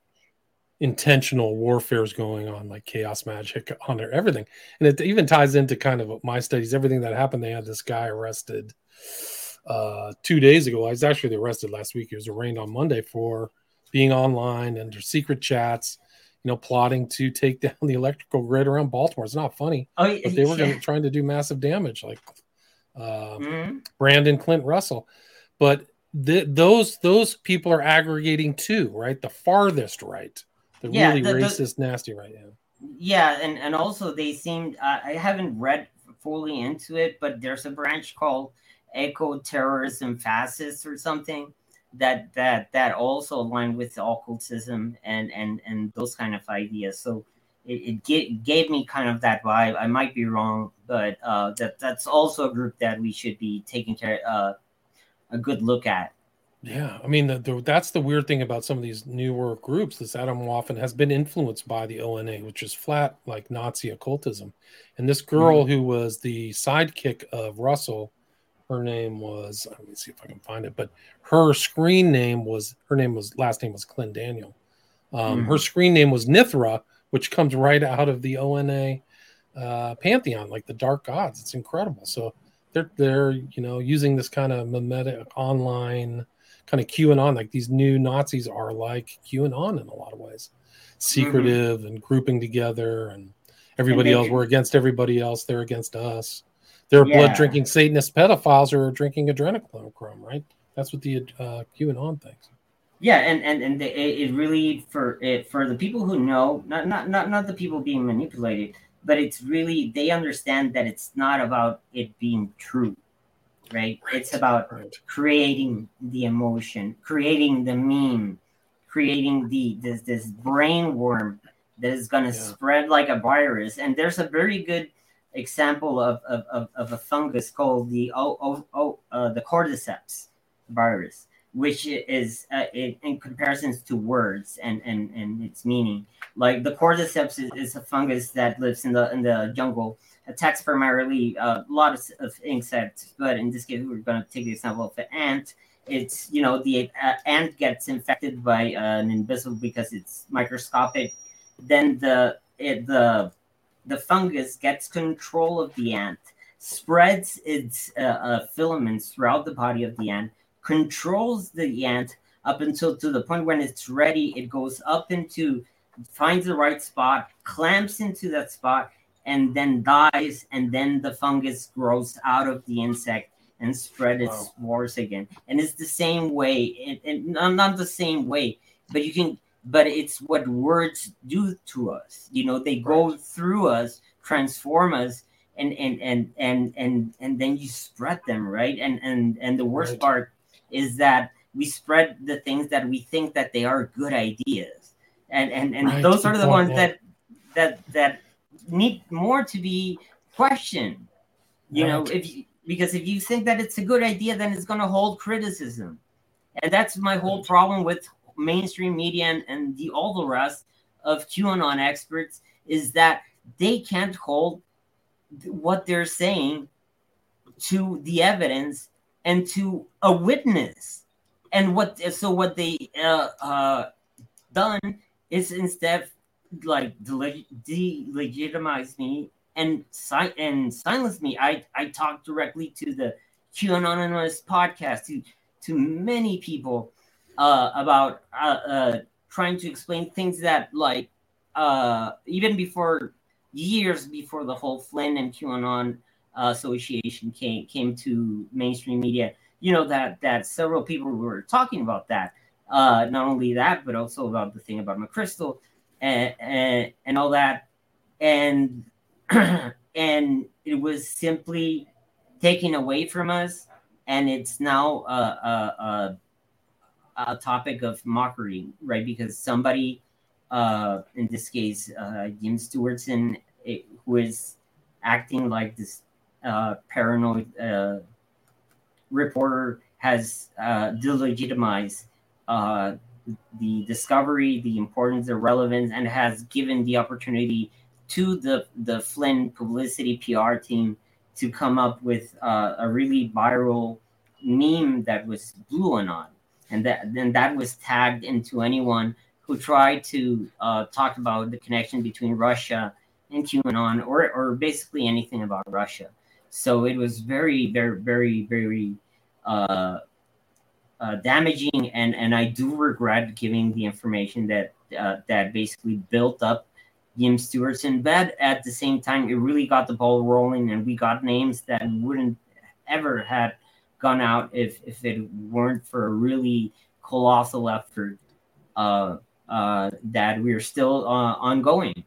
intentional warfare is going on, like chaos magic on there, everything. And it even ties into kind of my studies, everything that happened. They had this guy arrested uh, two days ago. I was actually arrested last week. He was arraigned on Monday for being online and secret chats, you know, plotting to take down the electrical grid around Baltimore. It's not funny, oh, but they were yeah. trying to do massive damage, like uh, mm-hmm. Brandon Clint Russell. But the, those those people are aggregating too, right? The farthest right the yeah, really the, racist, nasty right now. Yeah, and and also they seemed uh, I haven't read fully into it, but there's a branch called eco terrorism fascists or something that that that also aligned with occultism and and and those kind of ideas. So it, it gave me kind of that vibe. I might be wrong, but uh, that that's also a group that we should be taking care uh, a good look at. Yeah, I mean the, the, that's the weird thing about some of these newer groups. This Atomwaffen has been influenced by the ONA, which is flat like Nazi occultism. And this girl mm-hmm. who was the sidekick of Russell, her name was let me see if I can find it, but her screen name was her name was last name was Clendaniel. Um, mm-hmm. Her screen name was Nithra, which comes right out of the ONA uh, pantheon, like the dark gods. It's incredible. So they're they're you know using this kind of mimetic online kind of QAnon, like these new Nazis are like QAnon in a lot of ways, secretive mm-hmm. and grouping together, and everybody and else we're against everybody else. They're against us. They're yeah. blood drinking Satanist pedophiles who are drinking adrenochrome, right? That's what the uh, QAnon thinks. Yeah, and and and it really for it for the people who know, not not not not the people being manipulated, but it's really they understand that it's not about it being true, right? right. It's about right. creating the emotion, creating the meme, creating the this this brain worm that is going to yeah. spread like a virus. And there's a very good example of of, of, of a fungus called the oh, oh, oh uh, the cordyceps virus which is uh, in comparisons to words and, and, and its meaning. Like the cordyceps is, is, a fungus that lives in the in the jungle, attacks primarily uh, a lot of, of, insects, but in this case we're going to take the example of an ant. It's you know the uh, ant gets infected by uh, an invisible because it's microscopic. Then the it, the the fungus gets control of the ant, spreads its uh, uh, filaments throughout the body of the ant controls the ant up until to the point when it's ready. It goes up into, finds the right spot, clamps into that spot, and then dies. And then the fungus grows out of the insect and spread its wow. spores again. And it's the same way. It, it, not the same way, but you can. But it's what words do to us. You know, they go right. through us, transform us, and and and and and and then you spread them, right? And and and the worst right. part is that we spread the things that we think that they are good ideas and and, and right, those are the ones that that that need more to be questioned you right. know if you, because if you think that it's a good idea then it's going to hold criticism and that's my whole problem with mainstream media and, and the all the rest of qanon experts is that they can't hold what they're saying to the evidence and to a witness. And what so what they uh, uh, done is instead like delegitimize me and si- and silence me. I I talked directly to the QAnon Anonymous podcast to to many people uh, about uh, uh, trying to explain things that like uh, even before years before the whole Flynn and QAnon association came came to mainstream media you know that that several people were talking about that uh not only that but also about the thing about mcchrystal and and, all that. And and it was simply taken away from us. And it's now a, a, a, a topic of mockery right? Because somebody uh in this case uh jim stewartson it, who is acting like this uh, paranoid uh, reporter has uh, delegitimized uh, the discovery, the importance, the relevance, and has given the opportunity to the the Flynn publicity PR team to come up with uh, a really viral meme that was BlueAnon, and that then that was tagged into anyone who tried to uh, talk about the connection between Russia and QAnon, or or basically anything about Russia. So it was very, very, very, very uh, uh, damaging, and and I do regret giving the information that uh, that basically built up Jim Stewartson bed. at the same time, it really got the ball rolling, and we got names that wouldn't ever had gone out if if it weren't for a really colossal effort uh, uh, that we're still uh, ongoing.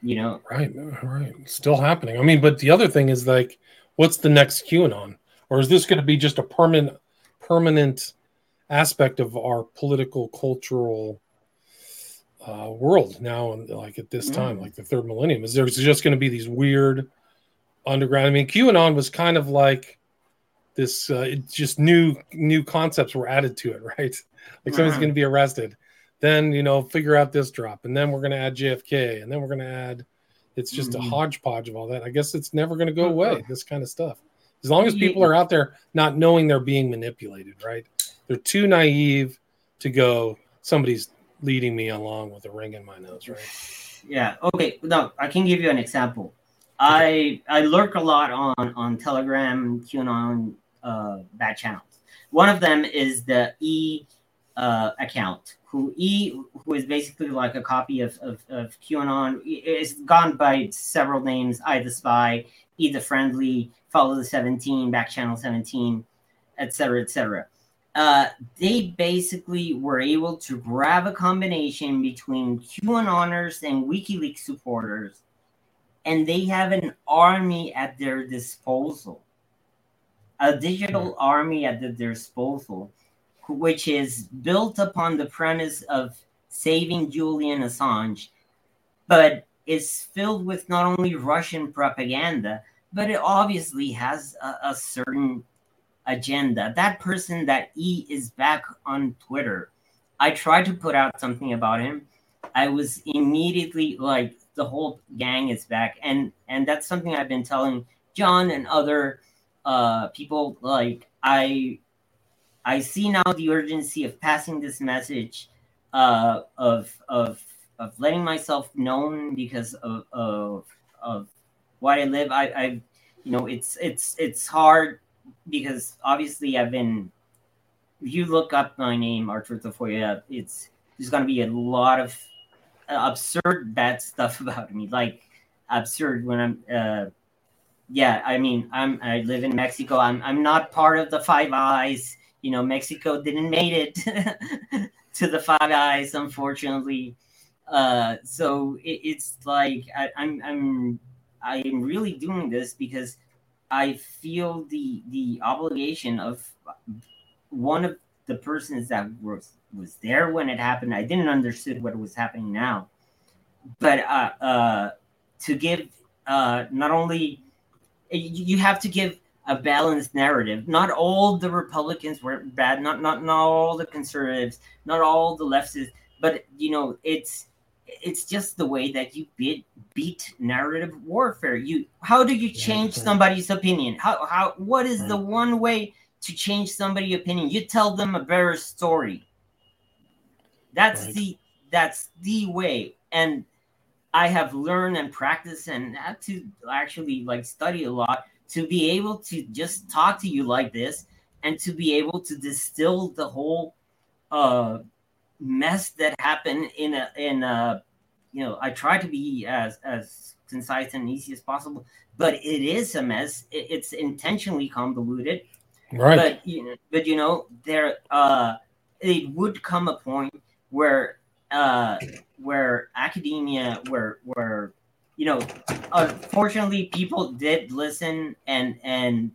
You know? Right right. Still happening. I mean but the other thing is like what's the next qanon or is this going to be just a permanent permanent aspect of our political cultural uh, world now and like at this time mm. like the third millennium? Is there's just going to be these weird underground? I mean qanon was kind of like this uh, it just new new concepts were added to it right? Like somebody's mm-hmm. going to be arrested. Then you know figure out this drop and then we're going to add jfk and then we're going to add it's just mm-hmm. a hodgepodge of all that. I guess it's never going to go away this kind of stuff as long as people are out there not knowing they're being manipulated right they're too naive to go somebody's leading me along with a ring in my nose, right? Yeah. Okay. No, I can give you an example. I I lurk a lot on on Telegram, QAnon uh, bad channels. One of them is the E uh, account, who E who is basically like a copy of of, of QAnon. It's gone by several names: I the Spy, E the Friendly, Follow the Seventeen, Back Channel Seventeen, etc., etc. Uh, they basically were able to grab a combination between QAnoners and Honors and WikiLeaks supporters, and they have an army at their disposal, a digital army at the, their disposal, which is built upon the premise of saving Julian Assange, but is filled with not only Russian propaganda, but it obviously has a, a certain agenda. That person that E is back on Twitter. I tried to put out something about him. I was immediately like the whole gang is back and and that's something I've been telling John and other uh people like I I see now the urgency of passing this message uh of of of letting myself known because of of of why I live. I I you know it's it's it's hard because obviously I've been. If you look up my name, Arturo Tafoya, it's there's gonna be a lot of absurd bad stuff about me, like absurd when I'm. Uh, yeah, I mean, I'm I live in Mexico. I'm I'm not part of the Five Eyes. You know, Mexico didn't made it to the Five Eyes, unfortunately. Uh, so it, it's like I, I'm I'm I'm really doing this because I feel the the obligation of one of the persons that was was there when it happened. I didn't understand what was happening now, but uh, uh, to give uh, not only you have to give a balanced narrative. Not all the Republicans were bad. Not not not all the conservatives. Not all the leftists. But you know, it's it's just the way that you beat beat narrative warfare. You how do you change yeah, somebody's opinion? How how what is right. the one way to change somebody's opinion? You tell them a better story. That's right. the that's the way. And I have learned and practiced and had to actually like study a lot to be able to just talk to you like this and to be able to distill the whole uh mess that happened in a in a you know i try to be as as concise and easy as possible but it is a mess. It, it's intentionally convoluted. Right. But you know but you know there uh it would come a point where uh where academia where where you know unfortunately people did listen and and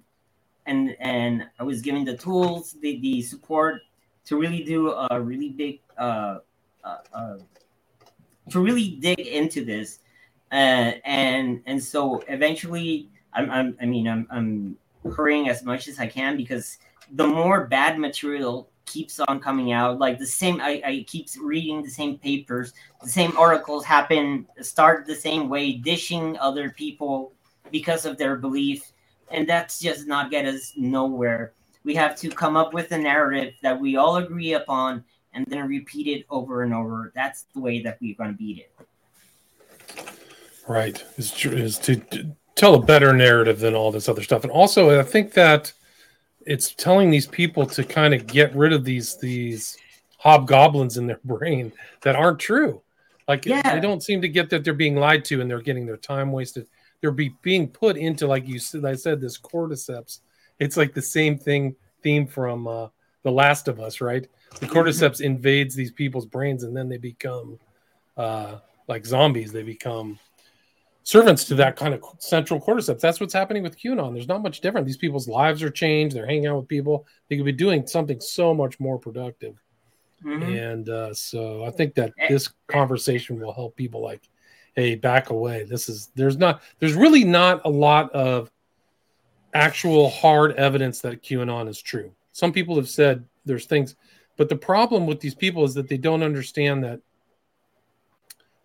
and and i was given the tools the the support to really do a really big uh, uh, uh, to really dig into this, uh, and and so eventually, I'm, I'm I mean I'm I'm hurrying as much as I can because the more bad material keeps on coming out like the same I, I keep reading the same papers the same articles happen start the same way dishing other people because of their belief and that's just not get us nowhere we have to come up with a narrative that we all agree upon and then repeat it over and over. That's the way that we're going to beat it. Right. Is is to, to tell a better narrative than all this other stuff. And also, I think that it's telling these people to kind of get rid of these these hobgoblins in their brain that aren't true. Like yeah. they don't seem to get that they're being lied to and they're getting their time wasted. They're be, being put into like you said. I said this cordyceps. It's like the same thing theme from uh, The Last of Us, right? the cordyceps invades these people's brains and then they become uh, like zombies. They become servants to that kind of central cordyceps. That's what's happening with qanon. There's not much different. These people's lives are changed. They're hanging out with people. They could be doing something so much more productive. Mm-hmm. and uh, so i think that eh. this conversation will help people like hey back away. This is there's not there's really not a lot of actual hard evidence that qanon is true some people have said there's things but the problem with these people is that they don't understand that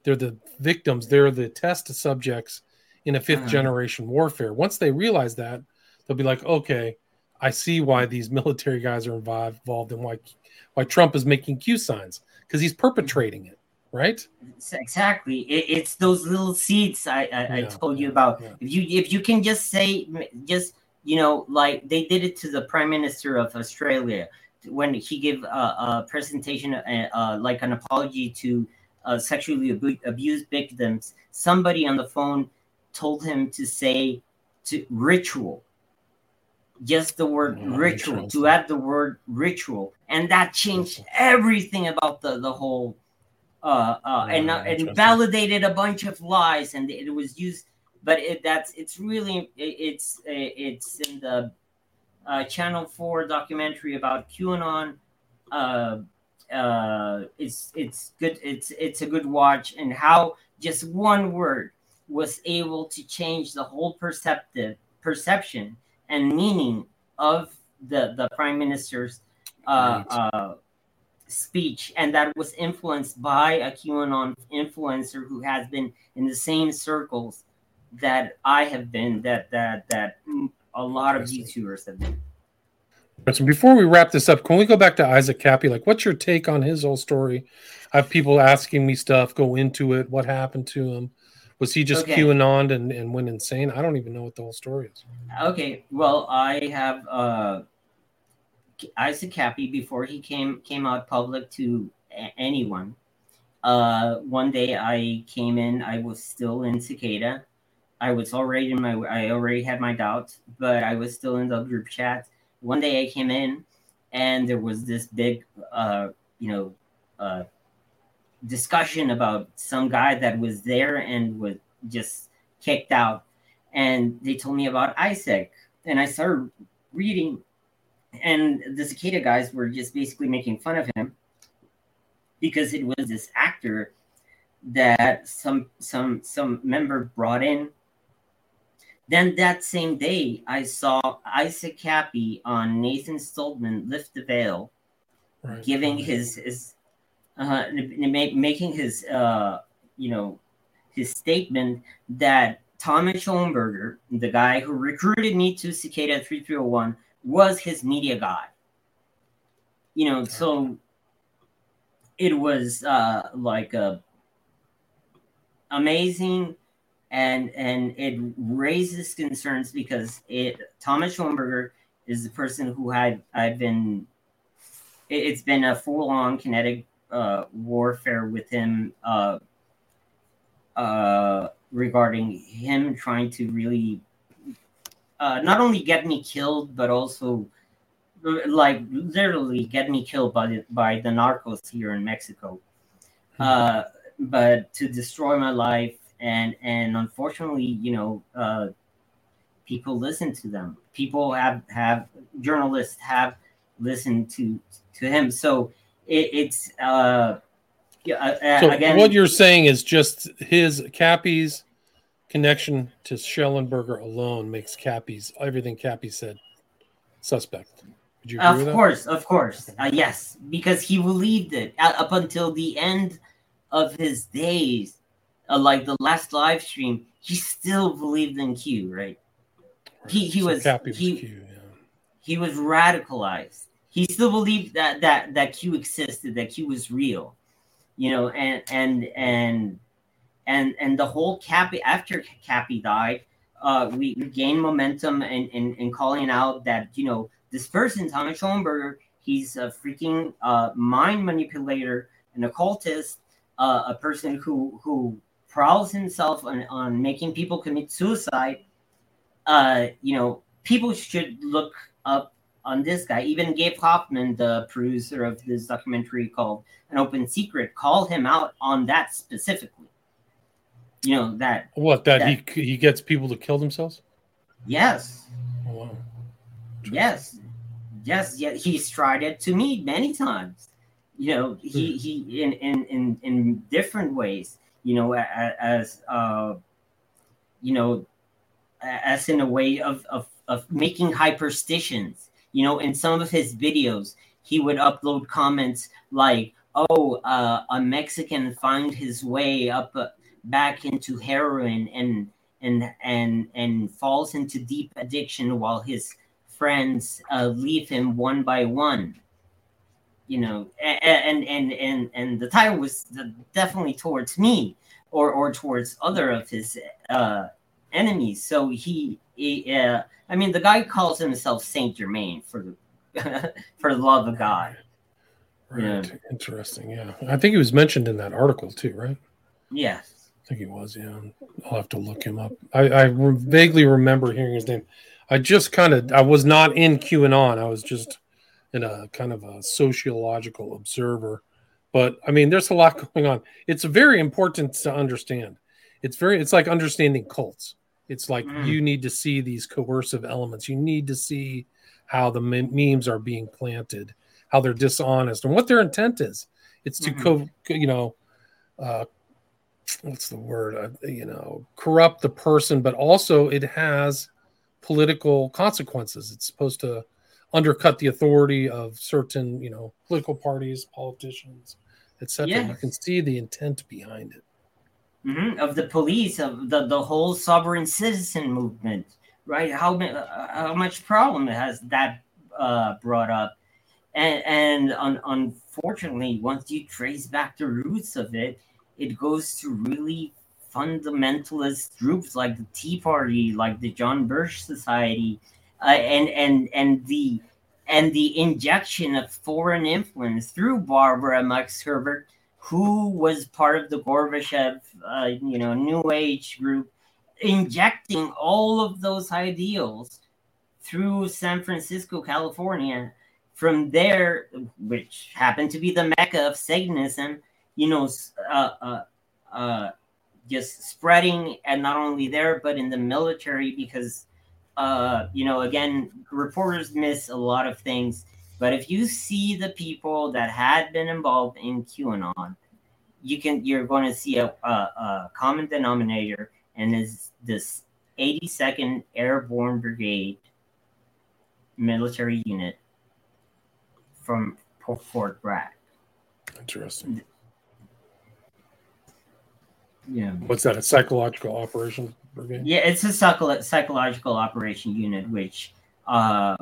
they're the victims, they're the test subjects in a 5th uh-huh. generation warfare. Once they realize that, they'll be like, okay, I see why these military guys are involved, involved and why why Trump is making Q signs because he's perpetrating it, right? Exactly. It, it's those little seeds I, I, yeah, I told you about. Yeah. If you if you can just say just you know like they did it to the prime minister of Australia when he gave a, a presentation uh, uh, like an apology to uh, sexually ab- abused victims. Somebody on the phone told him to say to ritual just the word oh, ritual to add the word ritual and that changed everything about the the whole uh, uh and uh, and validated a bunch of lies and it was used but it that's it's really it, it's it's in the uh, channel 4 documentary about qanon uh uh it's it's good it's it's a good watch and how just one word was able to change the whole perceptive perception and meaning of the the prime minister's uh, right. Speech, and that was influenced by a QAnon influencer who has been in the same circles that I have been, that that that a lot of YouTubers have been. So before we wrap this up, can we go back to Isaac Kappy? Like, what's your take on his whole story? I have people asking me stuff. Go into it. What happened to him? Was he just okay. QAnon and, and went insane? I don't even know what the whole story is. Okay, well, I have uh, Isaac Kappy before he came came out public to a- anyone. Uh, one day I came in, I was still in Cicada. I was already in my, I already had my doubts, but I was still in the group chat. One day I came in, and there was this big, uh, you know, uh, discussion about some guy that was there and was just kicked out. And they told me about Isaac. And I started reading, and the Cicada guys were just basically making fun of him because it was this actor that some some some member brought in. Then that same day, I saw Isaac Kappy on Nathan Stolpman lift the veil, right. giving his his uh, making his uh, you know his statement that Thomas Schoenberger, the guy who recruited me to Cicada 3301, was his media guy. You know, so it was uh, like a amazing and and it raises concerns because it Thomas Schoenberger is the person who had I've been it's been a full on kinetic uh, warfare with him uh, uh, regarding him trying to really uh, not only get me killed, but also like literally get me killed by the, by the narcos here in Mexico. Hmm. Uh, but to destroy my life and and unfortunately, you know, uh, people listen to them. People have have journalists have listened to to him. So it, it's uh, yeah, uh, so again. What you're saying is just his Kappy's connection to Shellenberger alone makes Kappy's everything Kappy said suspect. Would you agree of course, of course, uh, yes, because he believed it uh, up until the end of his days, uh, like the last live stream. He still believed in Q, right? right. He he so was, was he, Q, yeah. he was radicalized he still believed that that that Q existed, that Q was real, you know, and and and and and the whole Kappy after Kappy died, uh, we, we gained momentum in, in in calling out that you know this person, Thomas Schoenberger, he's a freaking uh, mind manipulator, an occultist, uh, a person who who prowls himself on, on making people commit suicide. Uh, you know, people should look up on this guy. Even Gabe Hoffman, the producer of this documentary called An Open Secret, called him out on that specifically. You know that what that, that he he gets people to kill themselves. Yes. Oh, wow. Yes. Yes. Yeah. He's tried it to me many times. You know, he hmm. he in in in in different ways. You know, as uh, you know, as in a way of of of making hyperstitions you know, in some of his videos, he would upload comments like, "Oh, uh, a Mexican find his way up uh, back into heroin and and and and falls into deep addiction while his friends uh, leave him one by one. You know, and and and and the title was definitely towards me or or towards other of his uh, enemies. So he, he uh, I mean, the guy calls himself Saint Germain for the for the love of God. Right. Yeah. Interesting. Yeah. I think he was mentioned in that article too, right? Yes. I think he was. Yeah. I'll have to look him up. I, I vaguely remember hearing his name. I just kind of, I was not in QAnon. I was just in a kind of a sociological observer. But I mean, there's a lot going on. It's very important to understand. It's very, it's like understanding cults. It's like mm. you need to see these coercive elements. You need to see how the memes are being planted how they're dishonest and what their intent is. It's to, mm-hmm. co- you know, uh, what's the word? Uh, you know, corrupt the person, but also it has political consequences. It's supposed to undercut the authority of certain, you know, political parties, politicians, etc. Yes. You can see the intent behind it. Mm-hmm. Of the police, of the, the whole sovereign citizen movement, right? How, uh, how much problem has that uh, brought up? and and un, unfortunately once you trace back the roots of it it goes to really fundamentalist groups like the tea party like the john birch society uh, and and and the and the injection of foreign influence through barbara marx hubbard who was part of the gorbachev uh, you know new age group injecting all of those ideals through san francisco california from there, which happened to be the mecca of Satanism, you know, uh, uh, uh, just spreading, and not only there, but in the military, because, uh, you know, again, reporters miss a lot of things. But if you see the people that had been involved in QAnon, you can you're going to see a, a, a common denominator, and is this 82nd Airborne Brigade military unit from Fort Bragg. Interesting. Yeah. What's that? A psychological operation brigade? Yeah, it's a psycho- psychological operation unit, which uh,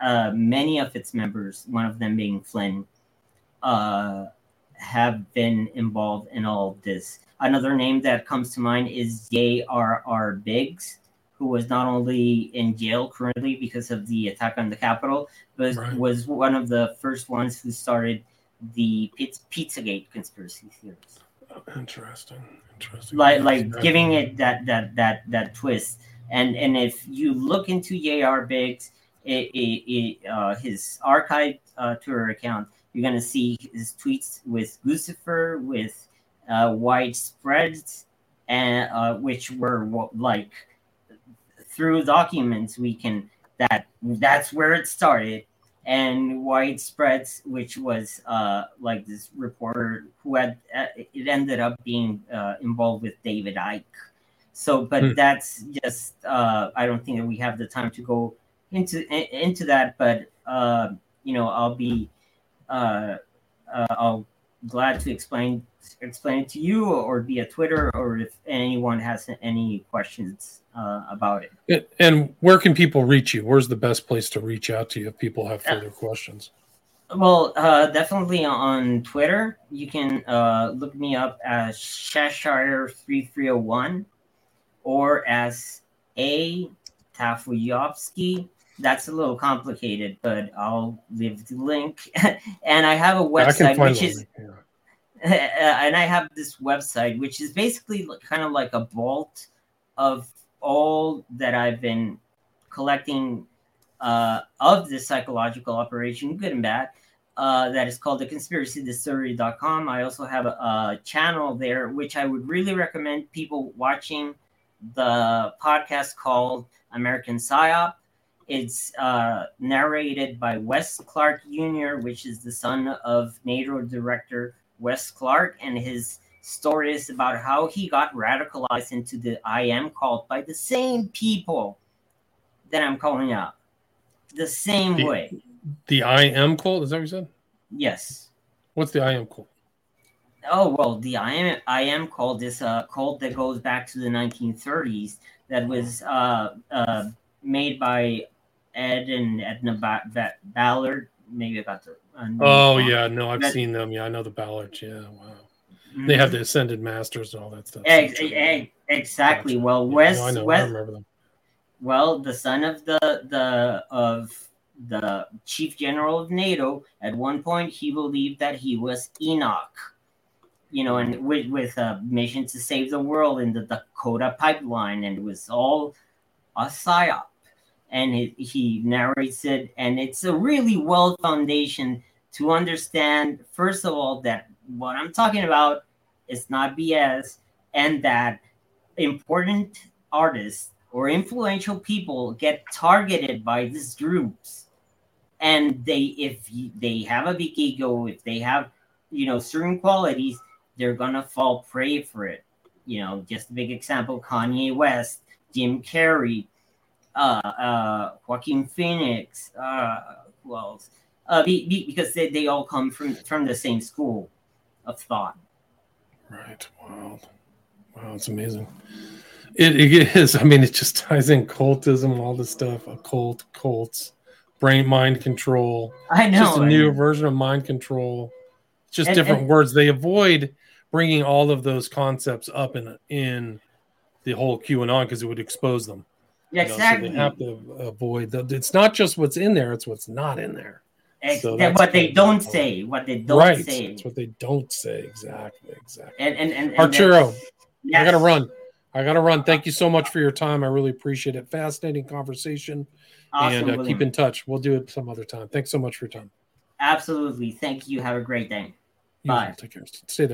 uh, many of its members, one of them being Flynn, uh, have been involved in all of this. Another name that comes to mind is J.R.R. Biggs, who was not only in jail currently because of the attack on the Capitol, but right. was one of the first ones who started the Pizzagate conspiracy theories. Interesting, interesting. Like, like giving it that that that that twist. And and if you look into J.R. Biggs, it, it, it uh, his archive uh, Twitter account, you're gonna see his tweets with Lucifer, with uh, widespread, and uh, which were like through documents we can that that's where it started and widespreads which was uh like this reporter who had uh, it ended up being uh, involved with david icke so but hmm. that's just uh i don't think that we have the time to go into into that but uh you know i'll be uh, uh i'll glad to explain explain it to you or via Twitter or if anyone has any questions uh, about it. And where can people reach you? Where's the best place to reach out to you if people have further uh, questions? Well, uh, definitely on Twitter. You can uh, look me up as Cheshire3301 or as A. Tafoyovsky. That's a little complicated, but I'll leave the link. and I have a website which is. Link, yeah and I have this website, which is basically kind of like a vault of all that I've been collecting uh, of this psychological operation, good and bad. Uh, that is called the conspiracydistillery.com. I also have a, a, channel there, which I would really recommend people watching the podcast called American Psyop. It's uh, narrated by Wes Clark Jr., which is the son of NATO director Wes Clark and his stories about how he got radicalized into the I am cult by the same people that I'm calling out. The same the, way. The I am cult? Is that what you said? Yes. What's the I am cult? Oh well, the I am I am cult is a cult that goes back to the 1930s that was uh, uh, made by Ed and Edna ba- ba- Ballard. Maybe I got the. Oh yeah, no, I've That- seen them. Yeah, I know the Ballards. Yeah, wow. Mhm. They have the Ascended Masters and all that stuff. Ex- ex- exactly. Gotcha. Well, Yeah, West, no, I know. I West, remember them. well, the son of the the of the chief general of NATO. At one point, he believed that he was Enoch. You know, and with with a mission to save the world in the Dakota pipeline, and it was all a psyop. And he, he narrates it, and it's a really well foundation to understand. First of all, that what I'm talking about is not BS, and that important artists or influential people get targeted by these groups and they if they have a big ego if they have you know certain qualities they're gonna fall prey for it you know just a big example kanye west jim carrey uh uh joaquin phoenix uh who else uh be, be, because they, they all come from from the same school of thought Right. Wow. Wow, it's amazing. It, it is. I mean, it just ties in cultism and all this stuff. Occult, cults, brain, mind control. i know just a new version of mind control. Just And- different and- words. They avoid bringing all of those concepts up in in the whole QAnon because it would expose them. you know, so exactly they have to avoid that. It's not just what's in there; it's what's not in there. Ex- So that- what they don't say, what they don't right. say, That's what they don't say. Exactly. Exactly. and and and, and Arturo, that's- I gotta run. I gotta run. Thank you so much for your time. I really appreciate it. Fascinating conversation. Awesome, and uh, keep in touch. We'll do it some other time. Thanks so much for your time. Absolutely. Thank you. Have a great day. You Bye. Take care. Stay there.